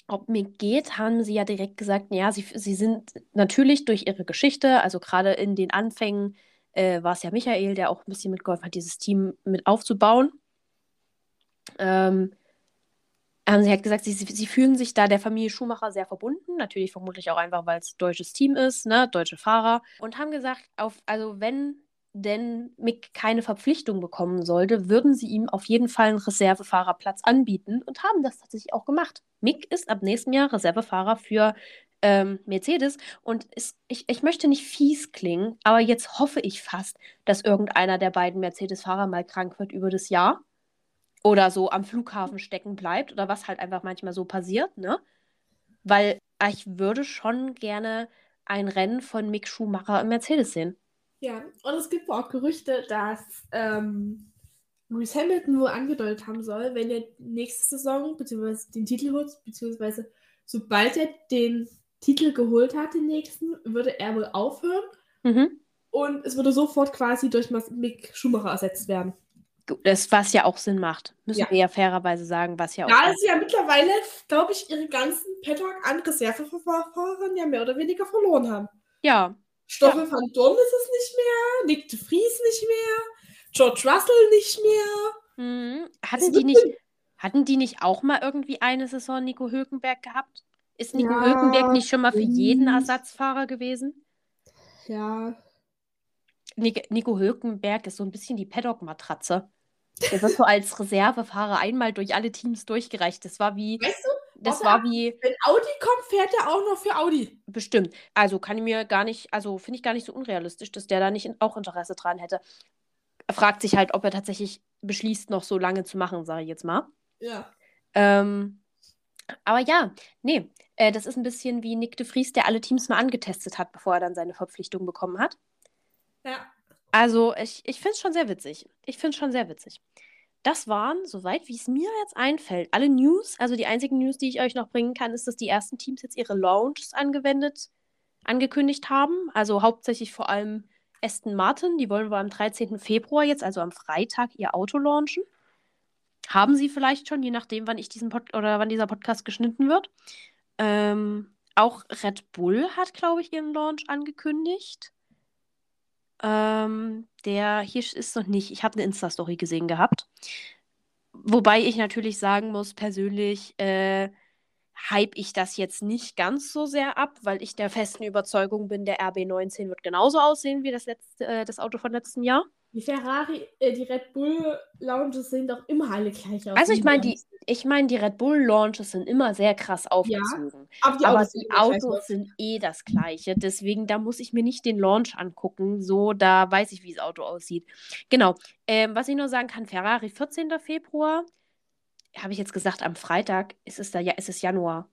ob mir geht, haben sie ja direkt gesagt, ja, sie, sie sind natürlich durch ihre Geschichte, also gerade in den Anfängen äh, war es ja Michael, der auch ein bisschen mitgeholfen hat, dieses Team mit aufzubauen. Ähm, haben sie halt gesagt, sie, sie fühlen sich da der Familie Schumacher sehr verbunden. Natürlich vermutlich auch einfach, weil es deutsches Team ist, ne, deutsche Fahrer. Und haben gesagt, auf, also wenn denn Mick keine Verpflichtung bekommen sollte, würden sie ihm auf jeden Fall einen Reservefahrerplatz anbieten und haben das tatsächlich auch gemacht. Mick ist ab nächstem Jahr Reservefahrer für ähm, Mercedes und ist, ich, ich möchte nicht fies klingen, aber jetzt hoffe ich fast, dass irgendeiner der beiden Mercedes-Fahrer mal krank wird über das Jahr oder so am Flughafen stecken bleibt oder was halt einfach manchmal so passiert, ne? Weil ich würde schon gerne ein Rennen von Mick Schumacher im Mercedes sehen. Ja, und es gibt auch Gerüchte, dass ähm, Lewis Hamilton wohl angedeutet haben soll, wenn er nächste Saison beziehungsweise den Titel holt, beziehungsweise sobald er den Titel geholt hat, den nächsten, würde er wohl aufhören Mhm. und es würde sofort quasi durch Mick Schumacher ersetzt werden. Das, was ja auch Sinn macht. Müssen Ja. wir ja fairerweise sagen, was ja auch. Da sie ja mittlerweile, glaube ich, ihre ganzen Paddock an Reservefahrern ja mehr oder weniger verloren haben. ja, Stoffel van Dorn ist es nicht mehr, Nick de Vries nicht mehr, George Russell nicht mehr. Mhm. Hatten die nicht, hatten die nicht auch mal irgendwie eine Saison Nico Hülkenberg gehabt? Ist Nico Ja, Hülkenberg nicht schon mal für jeden stimmt. Ersatzfahrer gewesen? Ja, Nico Hülkenberg ist so ein bisschen die Paddock-Matratze. Der wird so als Reservefahrer einmal durch alle Teams durchgereicht. Das war wie, weißt du, das war wie, wenn Audi kommt, fährt er auch noch für Audi. bestimmt. Also kann ich mir gar nicht, also finde ich gar nicht so unrealistisch, dass der da nicht auch Interesse dran hätte. Er fragt sich halt, ob er tatsächlich beschließt, noch so lange zu machen, sage ich jetzt mal. Ja. Ähm, aber ja, nee, äh, das ist ein bisschen wie Nick de Vries, der alle Teams mal angetestet hat, bevor er dann seine Verpflichtung bekommen hat. Ja. Also ich, ich finde es schon sehr witzig. Ich finde es schon sehr witzig. das waren, soweit wie es mir jetzt einfällt, alle News. Also die einzigen News, die ich euch noch bringen kann, ist, dass die ersten Teams jetzt ihre Launches angewendet, angekündigt haben. Also hauptsächlich vor allem Aston Martin. Die wollen wir am 13. Februar jetzt, also am Freitag, ihr Auto launchen. Haben sie vielleicht schon, je nachdem, wann ich diesen Pod oder wann dieser Podcast geschnitten wird. Ähm, auch Red Bull hat, glaube ich, ihren Launch angekündigt. Ähm, der hier ist noch nicht. Ich habe eine Insta-Story gesehen gehabt. Wobei ich natürlich sagen muss, persönlich äh, hype ich das jetzt nicht ganz so sehr ab, weil ich der festen Überzeugung bin, der RB19 wird genauso aussehen wie das, letzte, äh, das Auto von letztem Jahr. Die Ferrari, äh, die Red Bull Launches sehen doch immer alle gleich aus. Also ich meine, die, ich meine, die Red Bull Launches sind immer sehr krass aufgezogen. Ja, aber die aber Autos, die Autos sind eh das gleiche. Deswegen, da muss ich mir nicht den Launch angucken. So, da weiß ich, wie das Auto aussieht. Genau. Ähm, was ich nur sagen kann, Ferrari 14. Februar. Habe ich jetzt gesagt, am Freitag ist es da, ja, ist es Januar.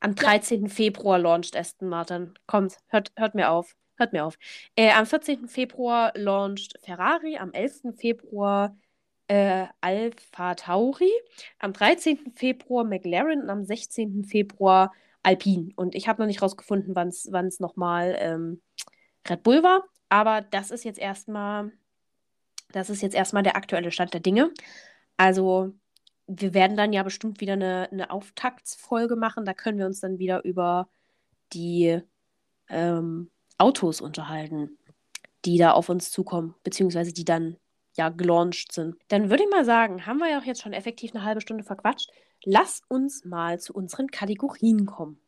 Am 13. Ja. Februar launcht Aston Martin. Kommt, hört, hört mir auf. Hört mir auf. Äh, am 14. Februar launcht Ferrari, am 11. Februar äh, Alpha Tauri, am 13. Februar McLaren und am 16. Februar Alpine. Und ich habe noch nicht rausgefunden, wann es nochmal ähm, Red Bull war. Aber das ist jetzt erstmal, das ist jetzt erstmal der aktuelle Stand der Dinge. Also, wir werden dann ja bestimmt wieder eine, eine Auftaktsfolge machen. Da können wir uns dann wieder über die ähm, Autos unterhalten, die da auf uns zukommen, beziehungsweise die dann ja gelauncht sind. Dann würde ich mal sagen, haben wir ja auch jetzt schon effektiv eine halbe Stunde verquatscht. Lass uns mal zu unseren Kategorien kommen.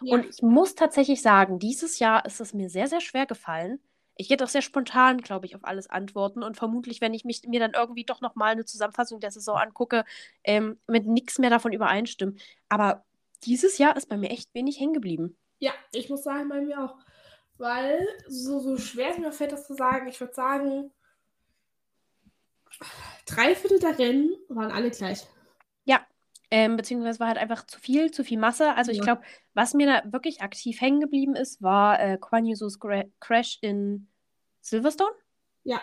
Ja. Und ich muss tatsächlich sagen, dieses Jahr ist es mir sehr, sehr schwer gefallen. Ich werde auch sehr spontan, glaube ich, auf alles antworten und vermutlich, wenn ich mich, mir dann irgendwie doch nochmal eine Zusammenfassung der Saison angucke, ähm, mit nichts mehr davon übereinstimmen. Aber dieses Jahr ist bei mir echt wenig hängen geblieben. Ja, ich muss sagen, bei mir auch. Weil, so, so schwer es mir fällt, das zu sagen, ich würde sagen, drei Viertel der Rennen waren alle gleich. Ja, ähm, beziehungsweise war halt einfach zu viel, zu viel Masse. Also ja. ich glaube, was mir da wirklich aktiv hängen geblieben ist, war äh, Quan Yusus Crash in Silverstone. Ja.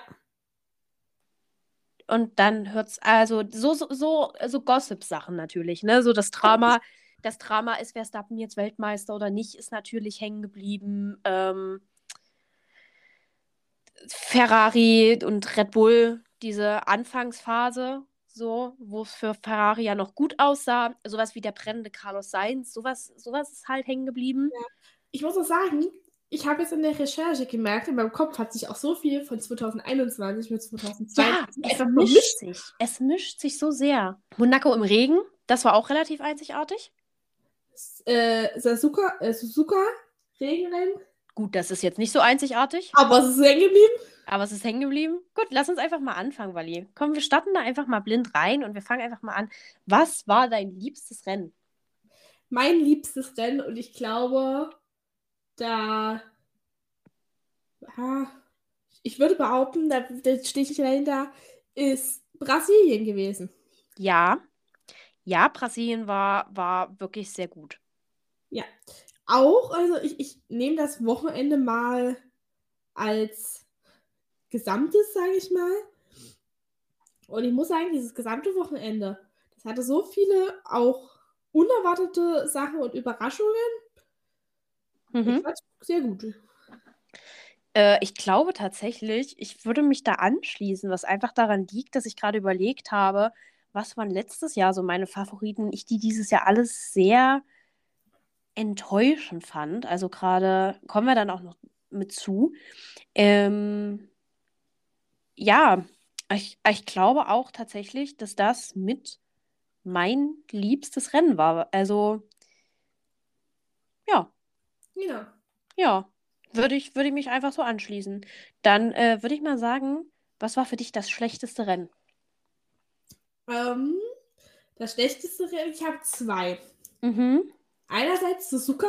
Und dann hört es, also so, so, so, so Gossip-Sachen natürlich, ne? So das Drama das Drama ist Verstappen jetzt Weltmeister oder nicht, ist natürlich hängen geblieben. Ähm, Ferrari und Red Bull, diese Anfangsphase, so, wo es für Ferrari ja noch gut aussah, sowas wie der brennende Carlos Sainz, sowas, sowas ist halt hängen geblieben. Ja. Ich muss auch sagen, ich habe jetzt in der Recherche gemerkt, in meinem Kopf hat sich auch so viel von 2021 mit 2022 ja, es mischt sich. Es mischt sich so sehr. Monaco im Regen, das war auch relativ einzigartig äh, Sasuka, äh, Suzuka Regenrennen. Gut, das ist jetzt nicht so einzigartig. Aber es ist hängen geblieben. Aber es ist hängen geblieben. Gut, lass uns einfach mal anfangen, Wally. Komm, wir starten da einfach mal blind rein und wir fangen einfach mal an. Was war dein liebstes Rennen? Mein liebstes Rennen und ich glaube, da. Ja, ich würde behaupten, da, da stehe ich dahinter, ist Brasilien gewesen. Ja, ja, Brasilien war, war wirklich sehr gut. Ja. Auch, also ich, ich nehme das Wochenende mal als Gesamtes, sage ich mal. Und ich muss sagen, dieses gesamte Wochenende, das hatte so viele auch unerwartete Sachen und Überraschungen. Mhm. Sehr gut. Äh, ich glaube tatsächlich, ich würde mich da anschließen, was einfach daran liegt, dass ich gerade überlegt habe, was waren letztes Jahr so meine Favoriten? Ich die dieses Jahr alles sehr enttäuschend fand. Also gerade kommen wir dann auch noch mit zu. Ähm, ja, ich, ich glaube auch tatsächlich, dass das mit mein liebstes Rennen war. Also, ja. Ja. Ja, würde ich, würde ich mich einfach so anschließen. Dann äh, würde ich mal sagen, was war für dich das schlechteste Rennen? Ähm, das schlechteste Rennen, ich habe zwei. Mhm. Einerseits Suzuka,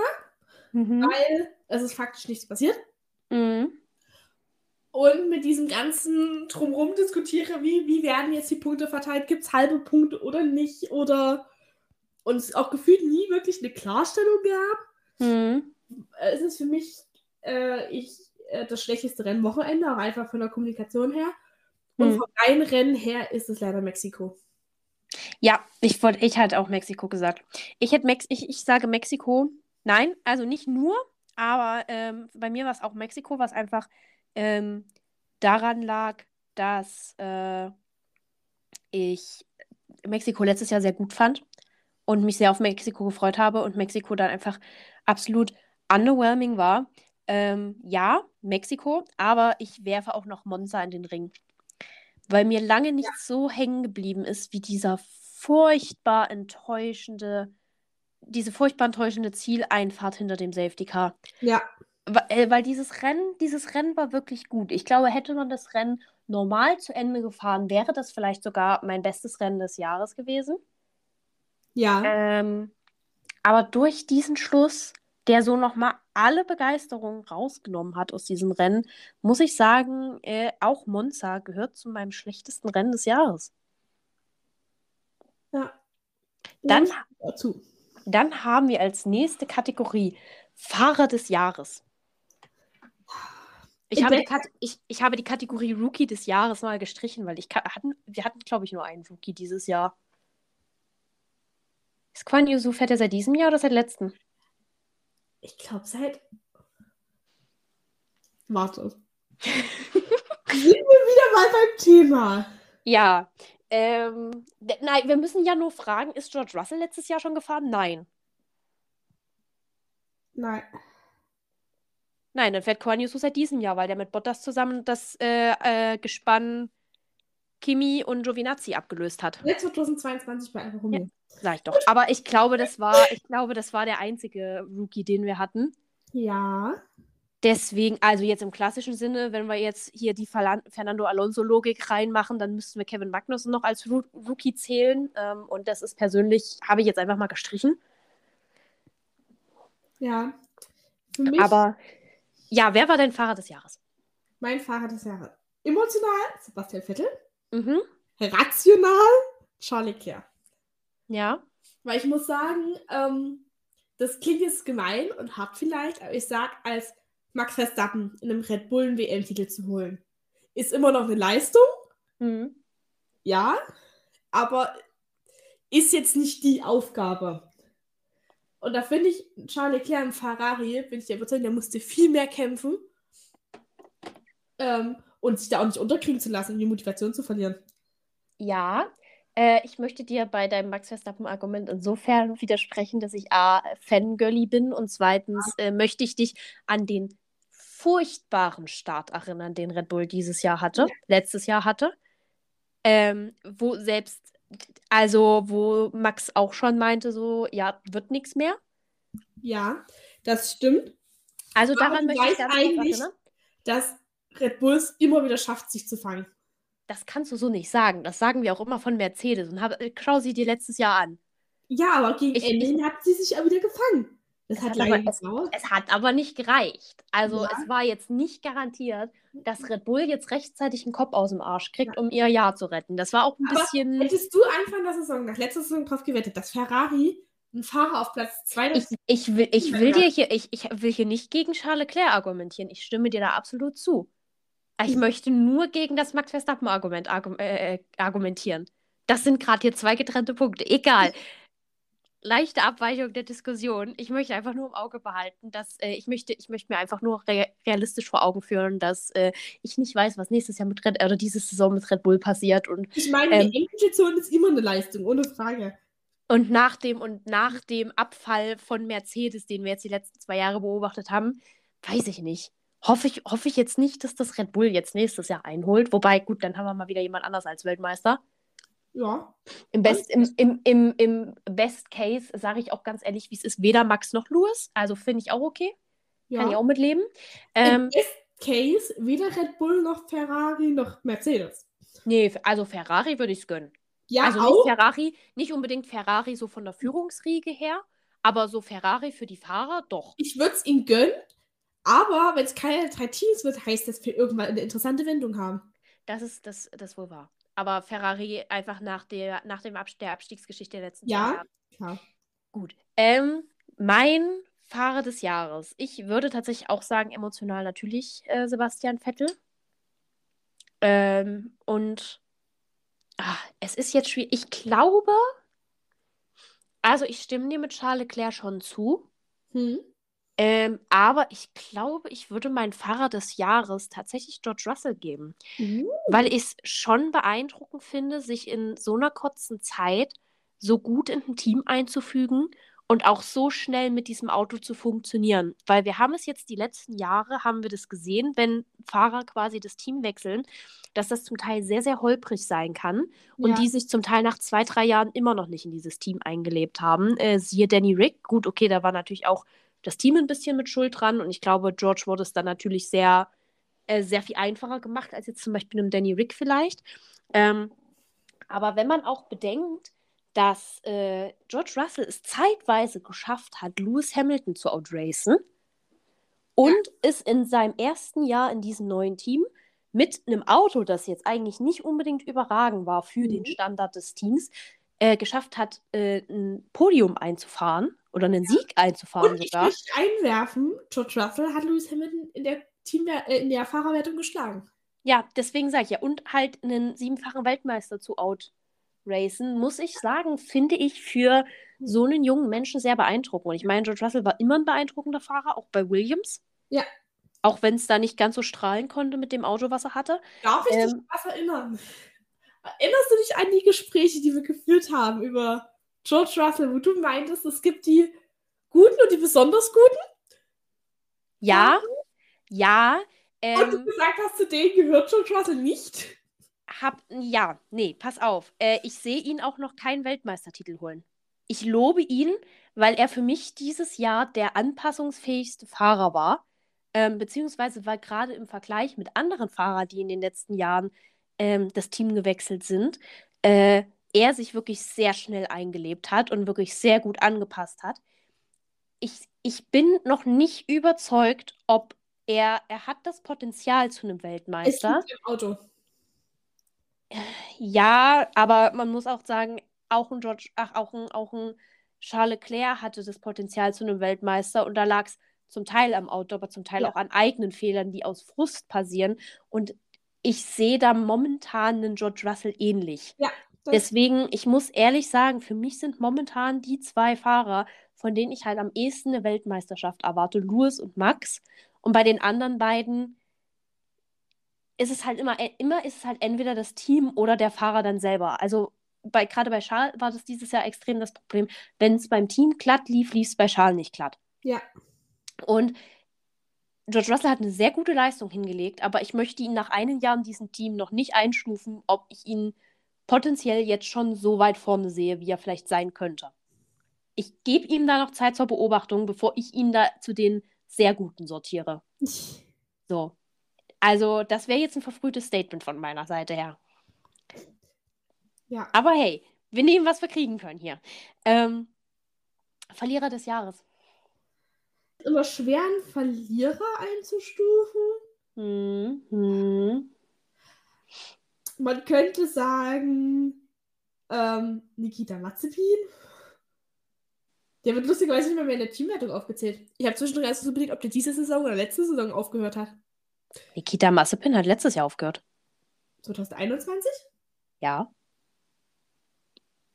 mhm. weil es ist faktisch nichts passiert. Mhm. Und mit diesem ganzen Drumherum diskutiere, wie, wie werden jetzt die Punkte verteilt? Gibt es halbe Punkte oder nicht? Oder und es auch gefühlt nie wirklich eine Klarstellung gab. Mhm. Es ist für mich äh, ich, äh, das schlechteste Rennwochenende, auch einfach von der Kommunikation her. Und Hm. vom Reinrennen her ist es leider Mexiko. Ja, ich wollte, ich hatte auch Mexiko gesagt. Ich hätte Mex ich, ich sage Mexiko. Nein, also nicht nur, aber ähm, bei mir war es auch Mexiko, was einfach ähm, daran lag, dass äh, ich Mexiko letztes Jahr sehr gut fand und mich sehr auf Mexiko gefreut habe und Mexiko dann einfach absolut underwhelming war. Ähm, ja, Mexiko, aber ich werfe auch noch Monza in den Ring. Weil mir lange nicht so hängen geblieben ist, wie dieser furchtbar enttäuschende, diese furchtbar enttäuschende Zieleinfahrt hinter dem Safety Car. Ja, Wa- äh, Weil dieses Rennen, dieses Rennen war wirklich gut. Ich glaube, hätte man das Rennen normal zu Ende gefahren, wäre das vielleicht sogar mein bestes Rennen des Jahres gewesen. ja. Ähm, aber durch diesen Schluss, der so nochmal alle Begeisterung rausgenommen hat aus diesem Rennen, muss ich sagen, äh, auch Monza gehört zu meinem schlechtesten Rennen des Jahres. Ja. Dann, dazu. dann haben wir als nächste Kategorie Fahrer des Jahres. Ich habe, ich, ich habe die Kategorie Rookie des Jahres mal gestrichen, weil ich hatten, wir hatten, glaube ich, nur einen Rookie dieses Jahr. Ist Quan Yusu fährt er seit diesem Jahr oder seit letztem? Ich glaube, seit. Warte. Sind wir wieder mal beim Thema. Ja. Ähm, nein, wir müssen ja nur fragen, ist George Russell letztes Jahr schon gefahren? Nein. Nein. Nein, dann fährt Quan Yusu seit diesem Jahr, weil der mit Bottas zusammen das äh, äh, Gespann Kimi und Giovinazzi abgelöst hat. Jetzt 2022 bei Alfa Romeo. Sag ich doch. Aber ich glaube, das war, ich glaube, das war der einzige Rookie, den wir hatten. Ja. Deswegen, also jetzt im klassischen Sinne, wenn wir jetzt hier die Fernando Alonso-Logik reinmachen, dann müssten wir Kevin Magnussen noch als Ru Rookie zählen. Ähm, und das ist persönlich, habe ich jetzt einfach mal gestrichen. Ja. Für mich Aber ja, wer war dein Fahrer des Jahres? mein Fahrer des Jahres. Emotional Sebastian Vettel. Mhm. Rational Charlie Leclerc. Ja. Weil ich muss sagen, ähm, das klingt jetzt gemein und hart vielleicht, aber ich sag, als Max Verstappen in einem Red Bull WM-Titel zu holen, ist immer noch eine Leistung, Mhm. ja, aber ist jetzt nicht die Aufgabe. Und da finde ich, Charles Leclerc im Ferrari, bin ich der Überzeugung, der musste viel mehr kämpfen ähm, und sich da auch nicht unterkriegen zu lassen, um die Motivation zu verlieren. Ja. Äh, ich möchte dir bei deinem Max Verstappen-Argument insofern widersprechen, dass ich A, Fangirlie bin und zweitens äh, möchte ich dich an den furchtbaren Start erinnern, den Red Bull dieses Jahr hatte, letztes Jahr hatte. Ähm, wo selbst, also wo Max auch schon meinte, so, ja, wird nichts mehr. Ja, das stimmt. Also Aber daran möchte ich ganz eigentlich- erinnern. dass Red Bulls immer wieder schafft, sich zu fangen. Das kannst du so nicht sagen. Das sagen wir auch immer von Mercedes. Und hab, äh, schau sie dir letztes Jahr an. Ja, aber gegen Ich- Ende hin hat sie sich auch wieder gefangen. Es hat aber- es-. Es hat aber nicht gereicht. Also Ja. es war jetzt nicht garantiert, dass Red Bull jetzt rechtzeitig einen Kopf aus dem Arsch kriegt, um ihr Jahr zu retten. Das war auch ein Aber bisschen. Hättest du Anfang der Saison, nach letzter Saison drauf gewettet, dass Ferrari einen Fahrer auf Platz 2 Ich, ich, will, ich will dir hier, ich, ich will hier nicht gegen Charles Leclerc argumentieren. Ich stimme dir da absolut zu. Ich Mhm. möchte nur gegen das Max Verstappen-Argument argu äh, äh, argumentieren. Das sind gerade hier zwei getrennte Punkte. Egal. Leichte Abweichung der Diskussion. Ich möchte einfach nur im Auge behalten, dass äh, ich möchte, ich möchte mir einfach nur re realistisch vor Augen führen, dass äh, ich nicht weiß, was nächstes Jahr mit Red oder diese Saison mit Red Bull passiert und Ich meine, Ähm. die Endposition ist immer eine Leistung, ohne Frage. Und nach dem und nach dem Abfall von Mercedes, den wir jetzt die letzten zwei Jahre beobachtet haben, weiß ich nicht. Hoffe ich, hoffe ich jetzt nicht, dass das Red Bull jetzt nächstes Jahr einholt. Wobei, gut, dann haben wir mal wieder jemand anders als Weltmeister. Ja. Im Best, im, im, im, im Best Case sage ich auch ganz ehrlich, wie es ist, weder Max noch Lewis. Also finde ich auch okay. Kann ich ja. auch mitleben. Im Ähm, Best Case weder Red Bull noch Ferrari noch Mercedes. nee, also Ferrari würde ich es gönnen. Ja, also nicht auch. Ferrari, nicht unbedingt Ferrari so von der Führungsriege her, aber so Ferrari für die Fahrer doch. Ich würde es ihm gönnen, aber wenn es keine drei Teams wird, heißt das für irgendwann eine interessante Wendung haben. Das ist das, das wohl wahr. Aber Ferrari einfach nach der, nach dem Abs der Abstiegsgeschichte der letzten Ja. Jahre. Klar. Gut. Ähm, mein Fahrer des Jahres. Ich würde tatsächlich auch sagen, emotional natürlich äh, Sebastian Vettel. Ähm, und ah, es ist jetzt schwierig. Ich glaube, also ich stimme dir mit Charles Leclerc schon zu. Hm. Ähm, aber ich glaube, ich würde mein Fahrer des Jahres tatsächlich George Russell geben. Uh. Weil ich es schon beeindruckend finde, sich in so einer kurzen Zeit so gut in ein Team einzufügen und auch so schnell mit diesem Auto zu funktionieren. Weil wir haben es jetzt die letzten Jahre, haben wir das gesehen, wenn Fahrer quasi das Team wechseln, dass das zum Teil sehr, sehr holprig sein kann und Ja. die sich zum Teil nach zwei, drei Jahren immer noch nicht in dieses Team eingelebt haben. Äh, siehe Danny Rick, gut, okay, da war natürlich auch das Team ein bisschen mit Schuld dran und ich glaube, George wurde es dann natürlich sehr, äh, sehr viel einfacher gemacht als jetzt zum Beispiel einem Danny Rick vielleicht. Ähm, aber wenn man auch bedenkt, dass äh, George Russell es zeitweise geschafft hat, Lewis Hamilton zu outracen und es in seinem ersten Jahr in diesem neuen Team mit einem Auto, das jetzt eigentlich nicht unbedingt überragend war für den Mhm. Standard des Teams, äh, geschafft hat, äh, ein Podium einzufahren oder einen Sieg einzufahren Und ich sogar. möchte einwerfen, George Russell hat Lewis Hamilton in der, Team äh, in der Fahrerwertung geschlagen. Ja, deswegen sage ich ja. Und halt einen siebenfachen Weltmeister zu outracen, muss ich sagen, finde ich für so einen jungen Menschen sehr beeindruckend. Und ich meine, George Russell war immer ein beeindruckender Fahrer, auch bei Williams. Ja. Auch wenn es da nicht ganz so strahlen konnte mit dem Auto, was er hatte. Darf ich dich Ähm. an was erinnern? Erinnerst du dich an die Gespräche, die wir geführt haben über George Russell, wo du meintest, es gibt die Guten und die besonders Guten? Ja, ja. Und du Ähm, gesagt hast, zu denen gehört George Russell nicht? hab, ja, nee, pass auf. Äh, ich sehe ihn auch noch keinen Weltmeistertitel holen. Ich lobe ihn, weil er für mich dieses Jahr der anpassungsfähigste Fahrer war. Ähm, beziehungsweise weil gerade im Vergleich mit anderen Fahrern, die in den letzten Jahren ähm, das Team gewechselt sind, äh, er sich wirklich sehr schnell eingelebt hat und wirklich sehr gut angepasst hat. Ich, ich bin noch nicht überzeugt, ob er, er hat das Potenzial zu einem Es Weltmeister. liegt im Auto. Ja, aber man muss auch sagen, auch ein George, ach, auch ein, auch ein Charles Leclerc hatte das Potenzial zu einem Weltmeister und da lag es zum Teil am Auto, aber zum Teil Ja. auch an eigenen Fehlern, die aus Frust passieren. Und ich sehe da momentan einen George Russell ähnlich. Ja, Deswegen, ich muss ehrlich sagen, für mich sind momentan die zwei Fahrer, von denen ich halt am ehesten eine Weltmeisterschaft erwarte, Lewis und Max. Und bei den anderen beiden ist es halt immer, immer ist es halt entweder das Team oder der Fahrer dann selber. Also bei, gerade bei Charles war das dieses Jahr extrem das Problem. Wenn es beim Team glatt lief, lief es bei Charles nicht glatt. Ja. Und George Russell hat eine sehr gute Leistung hingelegt, aber ich möchte ihn nach einem Jahr in diesem Team noch nicht einstufen, ob ich ihn potenziell jetzt schon so weit vorne sehe, wie er vielleicht sein könnte. Ich gebe ihm da noch Zeit zur Beobachtung, bevor ich ihn da zu den sehr Guten sortiere. So. Also, das wäre jetzt ein verfrühtes Statement von meiner Seite her. Ja. Aber hey, wir nehmen, was wir kriegen können hier. Ähm, Verlierer des Jahres. Immer schwer, einen Verlierer einzustufen. Hm, hm. Man könnte sagen, ähm, Nikita Mazepin. Der wird lustigerweise nicht mehr, mehr in der Teamwertung aufgezählt. Ich habe zwischendurch erst so überlegt, ob der diese Saison oder letzte Saison aufgehört hat. Nikita Mazepin hat letztes Jahr aufgehört. 2021? Ja.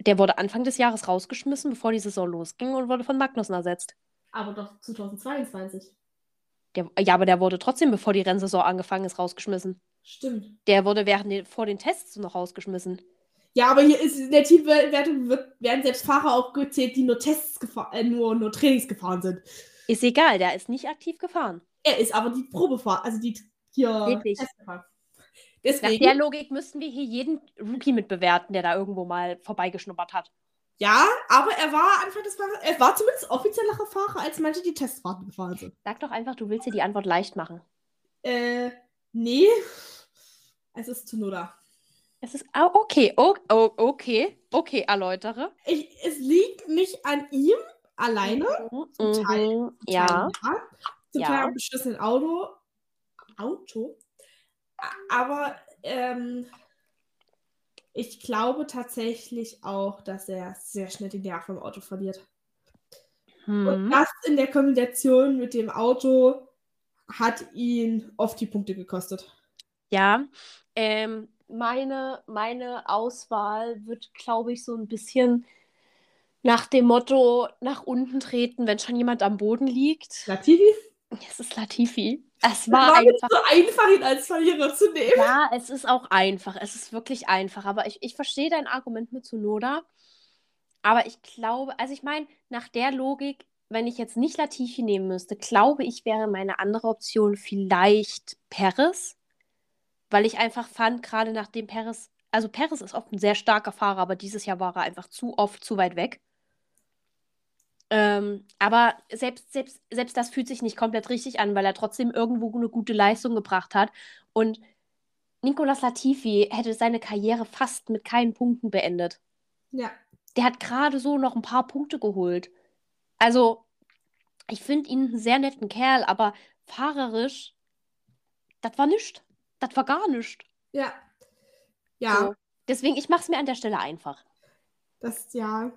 Der wurde Anfang des Jahres rausgeschmissen, bevor die Saison losging und wurde von Magnussen ersetzt. Aber doch 2022. Der, ja, aber der wurde trotzdem, bevor die Rennsaison angefangen ist, rausgeschmissen. Stimmt. Der wurde während den, vor den Tests noch rausgeschmissen. Ja, aber hier ist in der Teamwertung werden selbst Fahrer aufgezählt, die nur Tests gefahren, äh, nur, nur Trainings gefahren sind. Ist egal, der ist nicht aktiv gefahren. Er ist aber die Probefahrer, also die hier? Tests gefahren. Nach Deswegen, der Logik müssten wir hier jeden Rookie mitbewerten, der da irgendwo mal vorbeigeschnuppert hat. Ja, aber er war Anfang des Fahrers, er war zumindest offizieller Fahrer, als manche, die Testfahrten gefahren sind. Sag doch einfach, du willst dir die Antwort leicht machen. Äh, nee. Es ist Tsunoda. Es ist ah, okay, oh, oh, okay, okay, erläutere. Ich, es liegt nicht an ihm alleine. Mhm, Zum Teil. mhm, ja. Zum Ja. Teil am beschissenen Auto. Auto? Aber ähm, ich glaube tatsächlich auch, dass er sehr schnell die Nerven im Auto verliert. Und Hm. das in der Kombination mit dem Auto hat ihn oft die Punkte gekostet. Ja, Ähm, meine, meine Auswahl wird, glaube ich, so ein bisschen nach dem Motto nach unten treten, wenn schon jemand am Boden liegt. Latifi? Es ist Latifi. Es war, war einfach. so einfach, ihn als Verlierer zu nehmen. Ja, es ist auch einfach. Es ist wirklich einfach. Aber ich, ich verstehe dein Argument mit Zunoda. Aber ich glaube, also ich meine, nach der Logik, wenn ich jetzt nicht Latifi nehmen müsste, glaube ich, wäre meine andere Option vielleicht Perez. Weil ich einfach fand, gerade nachdem Perez, also Perez ist oft ein sehr starker Fahrer, aber dieses Jahr war er einfach zu oft zu weit weg. Ähm, aber selbst, selbst, selbst das fühlt sich nicht komplett richtig an, weil er trotzdem irgendwo eine gute Leistung gebracht hat. Und Nicolas Latifi hätte seine Karriere fast mit keinen Punkten beendet. Ja. Der hat gerade so noch ein paar Punkte geholt. Also, ich finde ihn einen sehr netten Kerl, aber fahrerisch, das war nichts. Das war gar nichts. Ja. Ja. So. Deswegen, ich mache es mir an der Stelle einfach. Das, ja.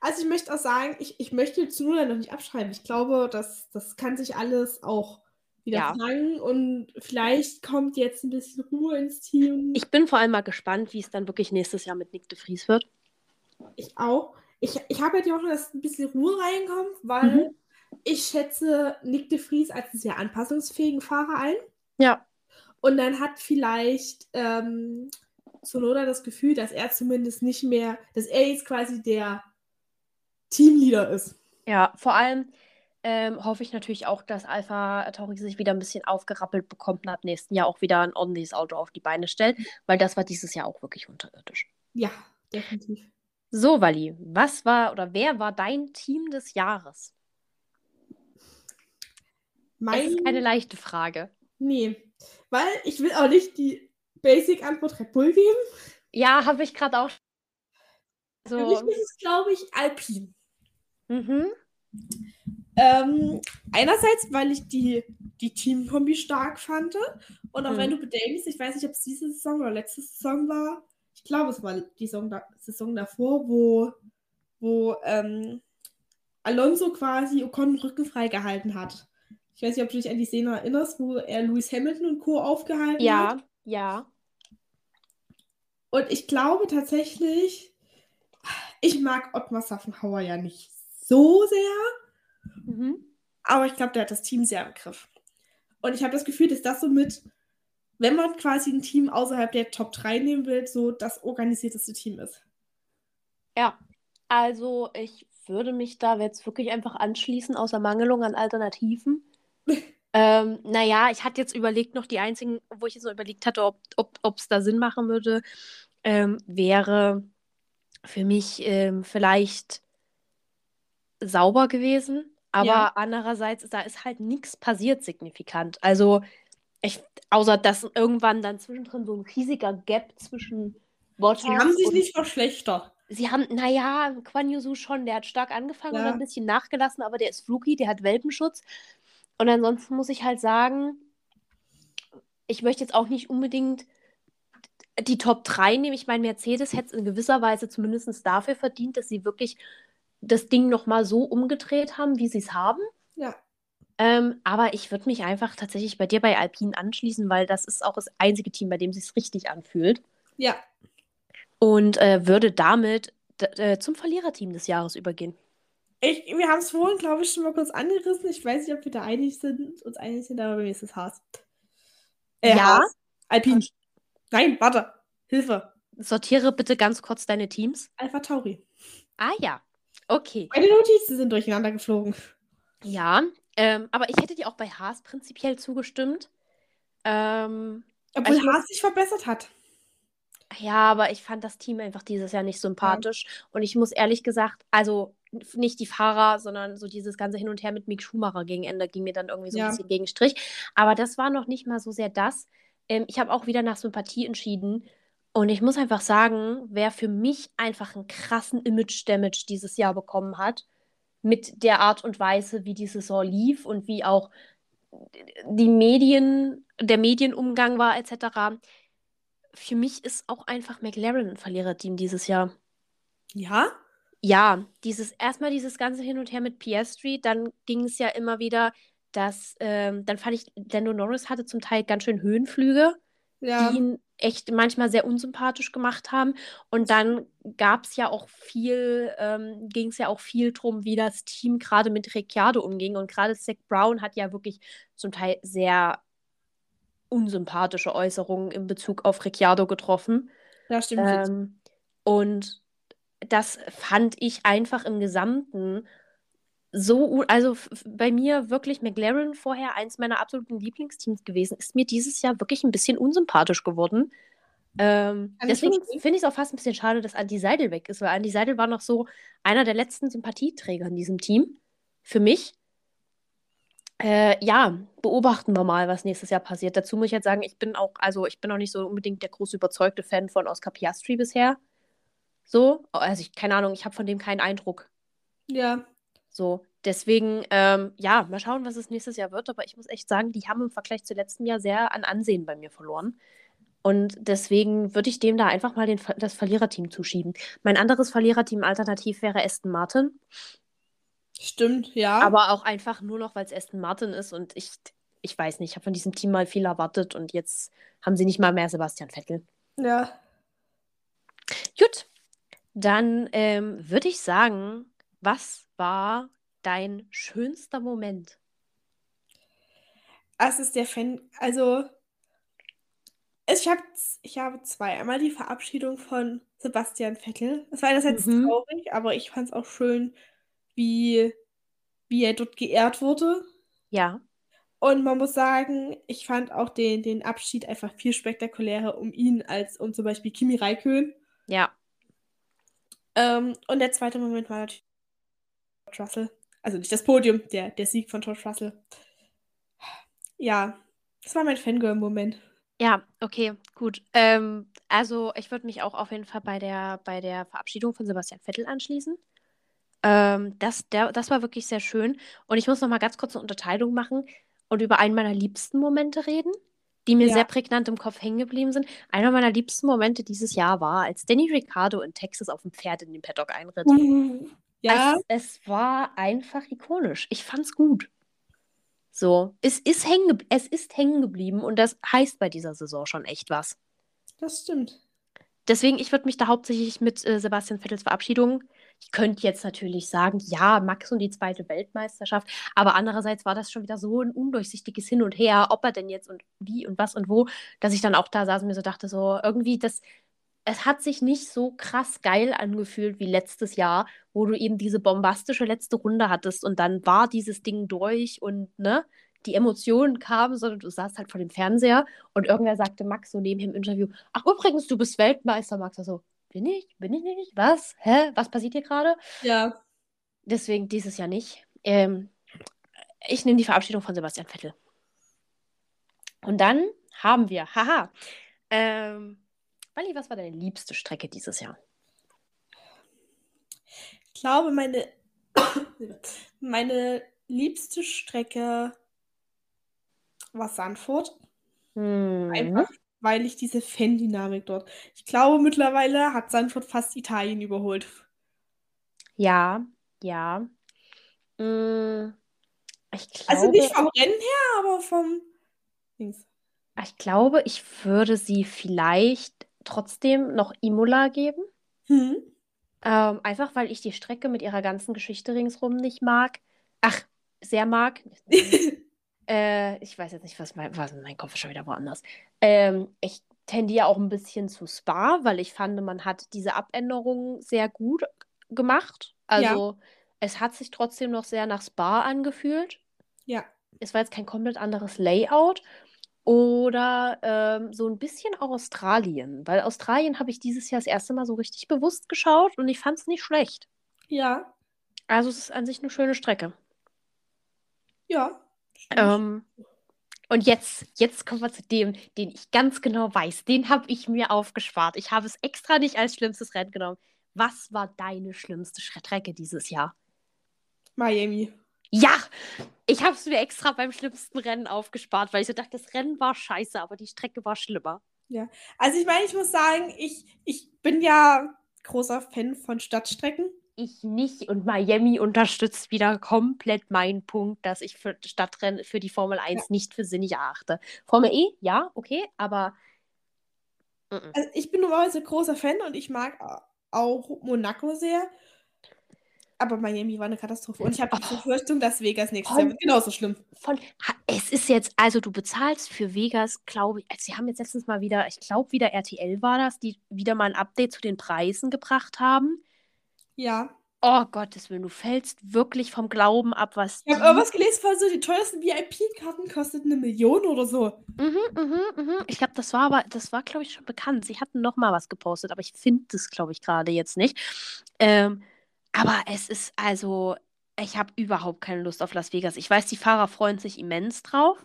Also ich möchte auch sagen, ich, ich möchte zu Null noch nicht abschreiben. Ich glaube, das, das kann sich alles auch wieder Ja. fangen und vielleicht kommt jetzt ein bisschen Ruhe ins Team. Ich bin vor allem mal gespannt, wie es dann wirklich nächstes Jahr mit Nick de Vries wird. Ich auch. Ich, ich habe ja die Hoffnung, dass ein bisschen Ruhe reinkommt, weil Mhm. ich schätze Nick de Vries als einen sehr anpassungsfähigen Fahrer ein. Ja. Und dann hat vielleicht ähm, Sonoda das Gefühl, dass er zumindest nicht mehr, dass er jetzt quasi der Teamleader ist. Ja, vor allem ähm, hoffe ich natürlich auch, dass Alpha Tauri sich wieder ein bisschen aufgerappelt bekommt und ab nächsten Jahr auch wieder ein ordentliches Auto auf die Beine stellt, weil das war dieses Jahr auch wirklich unterirdisch. Ja, definitiv. So, Wally, was war oder wer war dein Team des Jahres? Das Mein, ist keine leichte Frage. nee, weil ich will auch nicht die Basic-Antwort Red Bull geben. Ja, habe ich gerade auch. Für mich So, ist es, glaube ich, Alpine. mhm. Ähm, einerseits, weil ich die, die Teamkombi stark fand. Und auch Mhm. wenn du bedenkst, ich weiß nicht, ob es diese Saison oder letzte Saison war. Ich glaube, es war die Saison, da, Saison davor, wo, wo ähm, Alonso quasi Ocon den Rücken freigehalten hat. Ich weiß nicht, ob du dich an die Szene erinnerst, wo er Lewis Hamilton und Co. aufgehalten hat. Ja, ja. Und ich glaube tatsächlich, ich mag Ottmar Saffenhauer ja nicht so sehr. Mhm. Aber ich glaube, der hat das Team sehr im Griff. Und ich habe das Gefühl, dass das somit, wenn man quasi ein Team außerhalb der Top 3 nehmen will, so das organisierteste Team ist. Ja, also ich würde mich da jetzt wirklich einfach anschließen, aus Ermangelung an Alternativen. ähm, naja, ich hatte jetzt überlegt, noch die einzigen, wo ich jetzt noch überlegt hatte, ob es ob, da Sinn machen würde, ähm, wäre für mich ähm, vielleicht sauber gewesen. Aber Ja. andererseits, da ist halt nichts passiert signifikant. Also, ich, außer dass irgendwann dann zwischendrin so ein riesiger Gap zwischen Bottas Die haben sich und nicht verschlechtert. Sie haben, naja, Quan Yusu schon, der hat stark angefangen und Ja. dann ein bisschen nachgelassen, aber der ist Rookie, der hat Welpenschutz. Und ansonsten muss ich halt sagen, ich möchte jetzt auch nicht unbedingt die Top 3 nehmen. Ich meine, Mercedes hätte es in gewisser Weise zumindest dafür verdient, dass sie wirklich das Ding nochmal so umgedreht haben, wie sie es haben. Ja. Ähm, aber ich würde mich einfach tatsächlich bei dir bei Alpine anschließen, weil das ist auch das einzige Team, bei dem es sich richtig anfühlt Ja. und äh, würde damit äh, zum Verliererteam des Jahres übergehen. Ich, wir haben es vorhin, glaube ich, schon mal kurz angerissen. Ich weiß nicht, ob wir da einig sind, uns einig sind, aber bei mir ist es Haas. Äh, Ja? Haas. Alpine. Nein, warte. Hilfe. Sortiere bitte ganz kurz deine Teams. Alpha Tauri. Ah ja, okay. Meine Notizen sind durcheinander geflogen. Ja, ähm, aber ich hätte dir auch bei Haas prinzipiell zugestimmt. Ähm, Obwohl muss- Haas sich verbessert hat. ja, aber ich fand das Team einfach dieses Jahr nicht sympathisch. Und ich muss ehrlich gesagt, also nicht die Fahrer, sondern so dieses ganze Hin und Her mit Mick Schumacher gegen Ende ging mir dann irgendwie so Ja. ein bisschen gegen Strich. Aber das war noch nicht mal so sehr das. Ähm, ich habe auch wieder nach Sympathie entschieden. Und ich muss einfach sagen, wer für mich einfach einen krassen Image-Damage dieses Jahr bekommen hat, mit der Art und Weise, wie die Saison lief und wie auch die Medien, der Medienumgang war, etc. Für mich ist auch einfach McLaren ein Verliererteam dieses Jahr. Ja? Ja, dieses erstmal dieses ganze Hin und Her mit Piastri, dann ging es ja immer wieder, dass ähm, dann fand ich, Lando Norris hatte zum Teil ganz schön Höhenflüge Ja. die ihn echt manchmal sehr unsympathisch gemacht haben. Und dann gab es ja auch viel, ähm, ging es ja auch viel drum, wie das Team gerade mit Ricciardo umging. Und gerade Zach Brown hat ja wirklich zum Teil sehr unsympathische Äußerungen in Bezug auf Ricciardo getroffen. Ja, stimmt. Ähm, und das fand ich einfach im Gesamten so, also bei mir wirklich McLaren vorher eins meiner absoluten Lieblingsteams gewesen, ist mir dieses Jahr wirklich ein bisschen unsympathisch geworden. Ähm, deswegen finde ich es auch fast ein bisschen schade, dass Andy Seidel weg ist, weil Andy Seidel war noch so einer der letzten Sympathieträger in diesem Team. Für mich. Äh, ja, beobachten wir mal, was nächstes Jahr passiert. Dazu muss ich jetzt sagen, ich bin auch, also ich bin auch nicht so unbedingt der große überzeugte Fan von Oscar Piastri bisher. So, also ich, keine Ahnung, ich habe von dem keinen Eindruck. ja. So, deswegen, ähm, ja, mal schauen, was es nächstes Jahr wird. Aber ich muss echt sagen, die haben im Vergleich zu letztem Jahr sehr an Ansehen bei mir verloren. Und deswegen würde ich dem da einfach mal den, das Verliererteam zuschieben. Mein anderes Verliererteam alternativ wäre Aston Martin. Stimmt, ja. Aber auch einfach nur noch, weil es Aston Martin ist. Und ich, ich weiß nicht, ich habe von diesem Team mal viel erwartet. Und jetzt haben sie nicht mal mehr Sebastian Vettel. ja. Gut, dann ähm, würde ich sagen, was war dein schönster Moment? Es ist der Fan, also ich habe ich habe zwei. Einmal die Verabschiedung von Sebastian Vettel. Es war einerseits Mhm. traurig, aber ich fand es auch schön, wie, wie er dort geehrt wurde. Ja, Und man muss sagen, ich fand auch den, den Abschied einfach viel spektakulärer um ihn als um zum Beispiel Kimi Räikkönen. ja, Ähm, und der zweite Moment war natürlich George Russell. Also nicht das Podium, der, der Sieg von George Russell. Ja, das war mein Fangirl-Moment. ja, okay, gut. Ähm, also ich würde mich auch auf jeden Fall bei der, bei der Verabschiedung von Sebastian Vettel anschließen. Ähm, das, der, das war wirklich sehr schön. Und ich muss noch mal ganz kurz eine Unterteilung machen und über einen meiner liebsten Momente reden, die mir Ja. sehr prägnant im Kopf hängen geblieben sind. Einer meiner liebsten Momente dieses Jahr war, als Danny Ricciardo in Texas auf dem Pferd in den Paddock einritt. Ja, Es, es war einfach ikonisch. Ich fand's gut. So, es ist hängen, es ist hängen geblieben und das heißt bei dieser Saison schon echt was. das stimmt. Deswegen, ich würde mich da hauptsächlich mit äh, Sebastian Vettels Verabschiedung. Ich könnte jetzt natürlich sagen, ja, Max und die zweite Weltmeisterschaft, aber andererseits war das schon wieder so ein undurchsichtiges Hin und Her, ob er denn jetzt und wie und was und wo, dass ich dann auch da saß und mir so dachte, so irgendwie, das, es hat sich nicht so krass geil angefühlt wie letztes Jahr, wo du eben diese bombastische letzte Runde hattest und dann war dieses Ding durch und ne, die Emotionen kamen, sondern du saßt halt vor dem Fernseher und irgendwer sagte Max so neben im Interview, ach übrigens, du bist Weltmeister, Max. war so, bin ich? Bin ich nicht? Was? Hä? Was passiert hier gerade? Ja, Deswegen dieses Jahr nicht. Ähm, ich nehme die Verabschiedung von Sebastian Vettel. Und dann haben wir, haha, ähm, Wally, was war deine liebste Strecke dieses Jahr? ich glaube, meine, meine liebste Strecke war Sanford. Hm. Einfach, weil ich diese Fan-Dynamik dort. Ich glaube, mittlerweile hat Sanford fast Italien überholt. Ja, ja. Hm, ich glaube, Also nicht vom Rennen her, aber vom ich glaube, ich würde sie vielleicht trotzdem noch Imola geben. Hm. Ähm, einfach weil ich die Strecke mit ihrer ganzen Geschichte ringsrum nicht mag. Ach, sehr mag. Äh, ich weiß jetzt nicht, was mein, was, mein Kopf ist schon wieder woanders. Ähm, ich tendiere auch ein bisschen zu Spa, weil ich fand, man hat diese Abänderungen sehr gut gemacht. Also es hat sich trotzdem noch sehr nach Spa angefühlt. Ja. Es war jetzt kein komplett anderes Layout. Oder ähm, so ein bisschen auch Australien, weil Australien habe ich dieses Jahr das erste Mal so richtig bewusst geschaut und ich fand es nicht schlecht. Ja. Also es ist an sich eine schöne Strecke. Ja. Ähm, und jetzt, jetzt kommen wir zu dem, den ich ganz genau weiß. Den habe ich mir aufgespart. Ich habe es extra nicht als schlimmstes Rennen genommen. Was war deine schlimmste Strecke dieses Jahr? Miami. Ja, ich habe es mir extra beim schlimmsten Rennen aufgespart, weil ich so dachte, das Rennen war scheiße, aber die Strecke war schlimmer. Also ich meine, ich muss sagen, ich, ich bin ja großer Fan von Stadtstrecken. Ich nicht und Miami unterstützt wieder komplett meinen Punkt, dass ich für Stadtrennen für die Formel 1 nicht für sinnig erachte. Formel E, ja, okay, aber Mhm. Also ich bin normalerweise großer Fan und ich mag auch Monaco sehr. Aber Miami war eine Katastrophe. Und ich habe die Oh. Befürchtung, dass Vegas nächstes Von- Jahr wird genauso schlimm. Von, es ist jetzt, also du bezahlst für Vegas, glaube ich, also sie haben jetzt letztens mal wieder, ich glaube wieder RTL war das, die wieder mal ein Update zu den Preisen gebracht haben. Ja. Oh Gottes Willen, du fällst wirklich vom Glauben ab, was Ich habe irgendwas gelesen von so, die teuersten VIP-Karten kosten eine Million oder so. Mhm, mhm, mhm. Ich glaube, das war aber, das war, glaube ich, schon bekannt. Sie hatten noch mal was gepostet, aber ich finde es, glaube ich, gerade jetzt nicht. Ähm, aber es ist also, ich habe überhaupt keine Lust auf Las Vegas. Ich weiß, die Fahrer freuen sich immens drauf.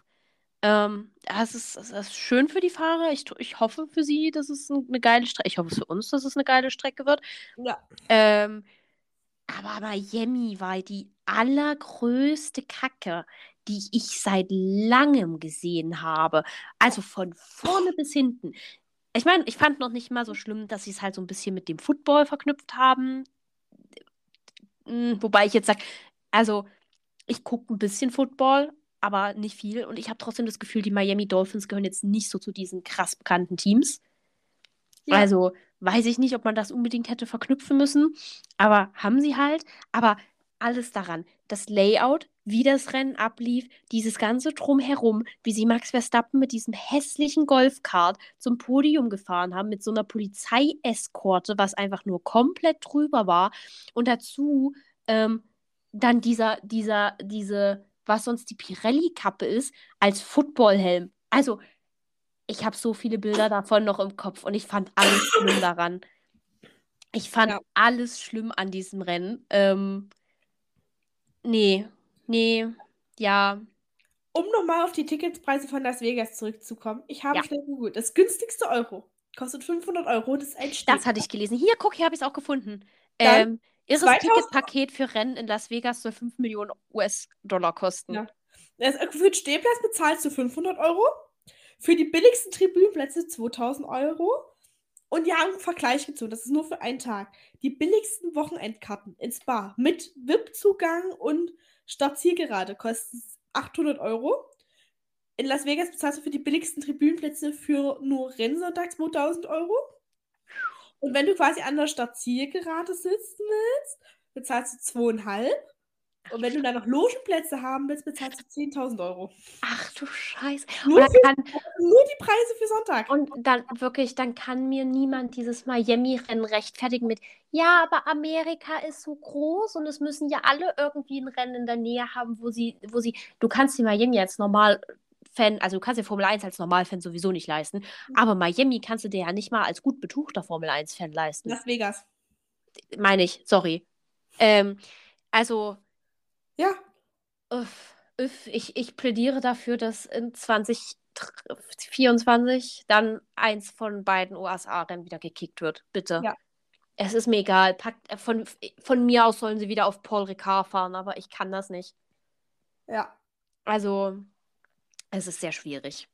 Ähm, das ist, das ist schön für die Fahrer. Ich, ich hoffe für sie, dass es ein- eine geile Strecke. Ich hoffe für uns, dass es eine geile Strecke wird. Ja. Ähm, aber Miami war die allergrößte Kacke, die ich seit langem gesehen habe. Also von vorne bis hinten. Ich meine, ich fand noch nicht mal so schlimm, dass sie es halt so ein bisschen mit dem Football verknüpft haben. Mm, Wobei ich jetzt sage, also ich gucke ein bisschen Football, aber nicht viel. Und ich habe trotzdem das Gefühl, die Miami Dolphins gehören jetzt nicht so zu diesen krass bekannten Teams. Ja. Also weiß ich nicht, ob man das unbedingt hätte verknüpfen müssen, aber haben sie halt. Aber alles daran, das Layout, wie das Rennen ablief, dieses ganze Drumherum, wie sie Max Verstappen mit diesem hässlichen Golfkart zum Podium gefahren haben, mit so einer Polizeieskorte, was einfach nur komplett drüber war. Und dazu ähm, dann dieser, dieser, diese, was sonst die Pirelli-Kappe ist, als Footballhelm. Also, ich habe so viele Bilder davon noch im Kopf und ich fand alles schlimm daran. Ich fand Ja. alles schlimm an diesem Rennen. Ähm, nee, nee, ja, Um nochmal auf die Ticketspreise von Las Vegas zurückzukommen. Ich habe Ja. schnell gegoogelt. Das günstigste Euro kostet 500 Euro. Das ist ein Stück. das hatte ich gelesen. Hier, guck, hier habe ich es auch gefunden. Ähm, irres 2000 Ticketpaket für Rennen in Las Vegas soll 5 Millionen US-Dollar kosten. Ja. Das, für den Stehplatz bezahlst du 500 Euro. Für die billigsten Tribünenplätze 2000 Euro. Und ja, im Vergleich gezogen, das ist nur für einen Tag. Die billigsten Wochenendkarten ins Bar mit VIP-Zugang und Startzielgerade kosten 800 Euro. In Las Vegas bezahlst du für die billigsten Tribünenplätze für nur Rennsonntag 2000 Euro. Und wenn du quasi an der Startzielgerade sitzen willst, bezahlst du zweieinhalb. Und wenn du dann noch Logenplätze haben willst, bezahlst du 10.000 Euro. Ach du Scheiße. Nur, für, kann, nur die Preise für Sonntag. Und dann wirklich, dann kann mir niemand dieses Miami-Rennen rechtfertigen mit, ja, aber Amerika ist so groß und es müssen ja alle irgendwie ein Rennen in der Nähe haben, wo sie, wo sie, du kannst die Miami als Normalfan, also du kannst dir Formel 1 als Normalfan sowieso nicht leisten, aber Miami kannst du dir ja nicht mal als gut betuchter Formel 1-Fan leisten. Las Vegas. Meine ich, sorry. Ähm, also, Ja, Uff, uff, ich, ich plädiere dafür, dass in 2024 dann eins von beiden USA-Rennen wieder gekickt wird. Bitte. Ja. Es ist mir egal. Packt, äh, von, von mir aus sollen sie wieder auf Paul Ricard fahren, aber ich kann das nicht. ja. Also, es ist sehr schwierig.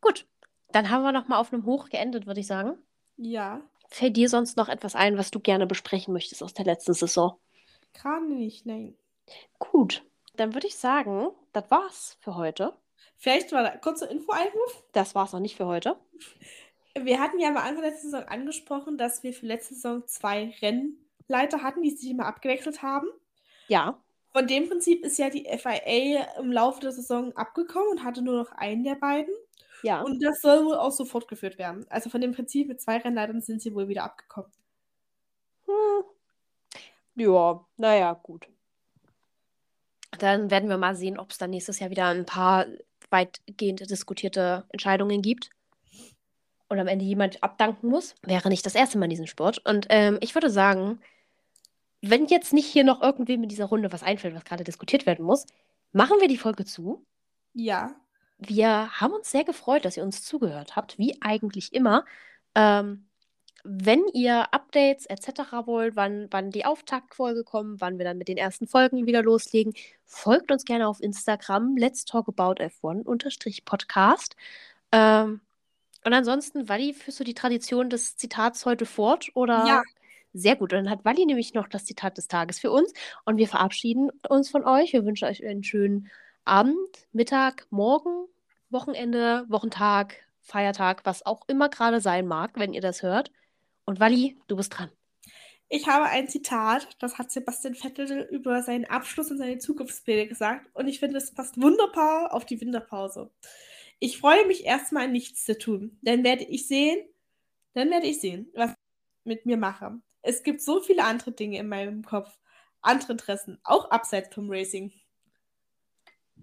Gut, dann haben wir noch mal auf einem Hoch geendet, würde ich sagen. Ja. Fällt dir sonst noch etwas ein, was du gerne besprechen möchtest aus der letzten Saison? Gerade nicht, nein. Gut, dann würde ich sagen, das war's für heute. Vielleicht da kurzer Info-Einwurf. Das war's noch nicht für heute. Wir hatten ja am Anfang der Saison angesprochen, dass wir für letzte Saison zwei Rennleiter hatten, die sich immer abgewechselt haben. Ja, Von dem Prinzip ist ja die FIA im Laufe der Saison abgekommen und hatte nur noch einen der beiden. ja. Und das soll wohl auch so fortgeführt werden. Also von dem Prinzip mit zwei Rennleitern sind sie wohl wieder abgekommen. Hm. Ja, naja, gut. Dann werden wir mal sehen, ob es dann nächstes Jahr wieder ein paar weitgehend diskutierte Entscheidungen gibt. Und am Ende jemand abdanken muss. Wäre nicht das erste Mal in diesem Sport. Und ähm, ich würde sagen, wenn jetzt nicht hier noch irgendwem in dieser Runde was einfällt, was gerade diskutiert werden muss, machen wir die Folge zu. Ja. Wir haben uns sehr gefreut, dass ihr uns zugehört habt, wie eigentlich immer. Ähm, wenn ihr Updates etc. wollt, wann, wann die Auftaktfolge kommt, wann wir dann mit den ersten Folgen wieder loslegen, folgt uns gerne auf Instagram, let's talk about F1-Podcast. Ähm, und ansonsten, Wally, führst du die Tradition des Zitats heute fort? Oder? Ja. Sehr gut. Und dann hat Wally nämlich noch das Zitat des Tages für uns. Und wir verabschieden uns von euch. Wir wünschen euch einen schönen Abend, Mittag, Morgen, Wochenende, Wochentag, Feiertag, was auch immer gerade sein mag, wenn ihr das hört. Und Wally, du bist dran. Ich habe ein Zitat, das hat Sebastian Vettel über seinen Abschluss und seine Zukunftspläne gesagt. Und ich finde, es passt wunderbar auf die Winterpause. Ich freue mich erstmal nichts zu tun. Dann werde ich sehen, dann werde ich sehen, was ich mit mir mache. Es gibt so viele andere Dinge in meinem Kopf, andere Interessen, auch abseits vom Racing.